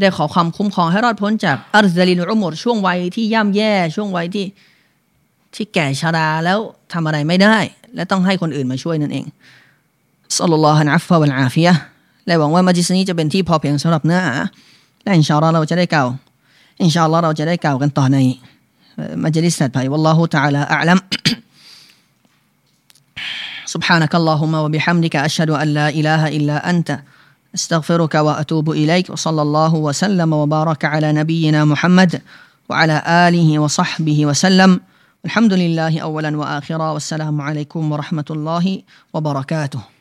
ได้ขอความคุ้มครองให้รอดพ้นจากอัลซาลินอุมรช่วงวัยที่ย่ำแย่ช่วงวัยที่ที่แก่ชาราแล้วทำอะไรไม่ได้ และต้องให้คนอื่นมาช่วยนั่นเองสัลลัลลอฮุอะลัยฮิวะอาฟิยะและหวังว่ามัจิสนี้จะเป็นที่พอเพียงสำหรับเนื้อหาและอินชาอัลลอฮ์เราจะได้เก่าอินชาอัลลอฮ์เราจะได้เก่ากันต่อในมัจลิสถัดไปวัลลอฮุตะอาลาอัลลัม سبحانك اللهم وبحمدك أشهد أن لا إله إلا أنت أستغفرك وأتوب إليك وصلى الله وسلم وبارك على نبينا محمد وعلى آله وصحبه وسلم. الحمد لله أولا وآخرا والسلام عليكم ورحمة الله وبركاته.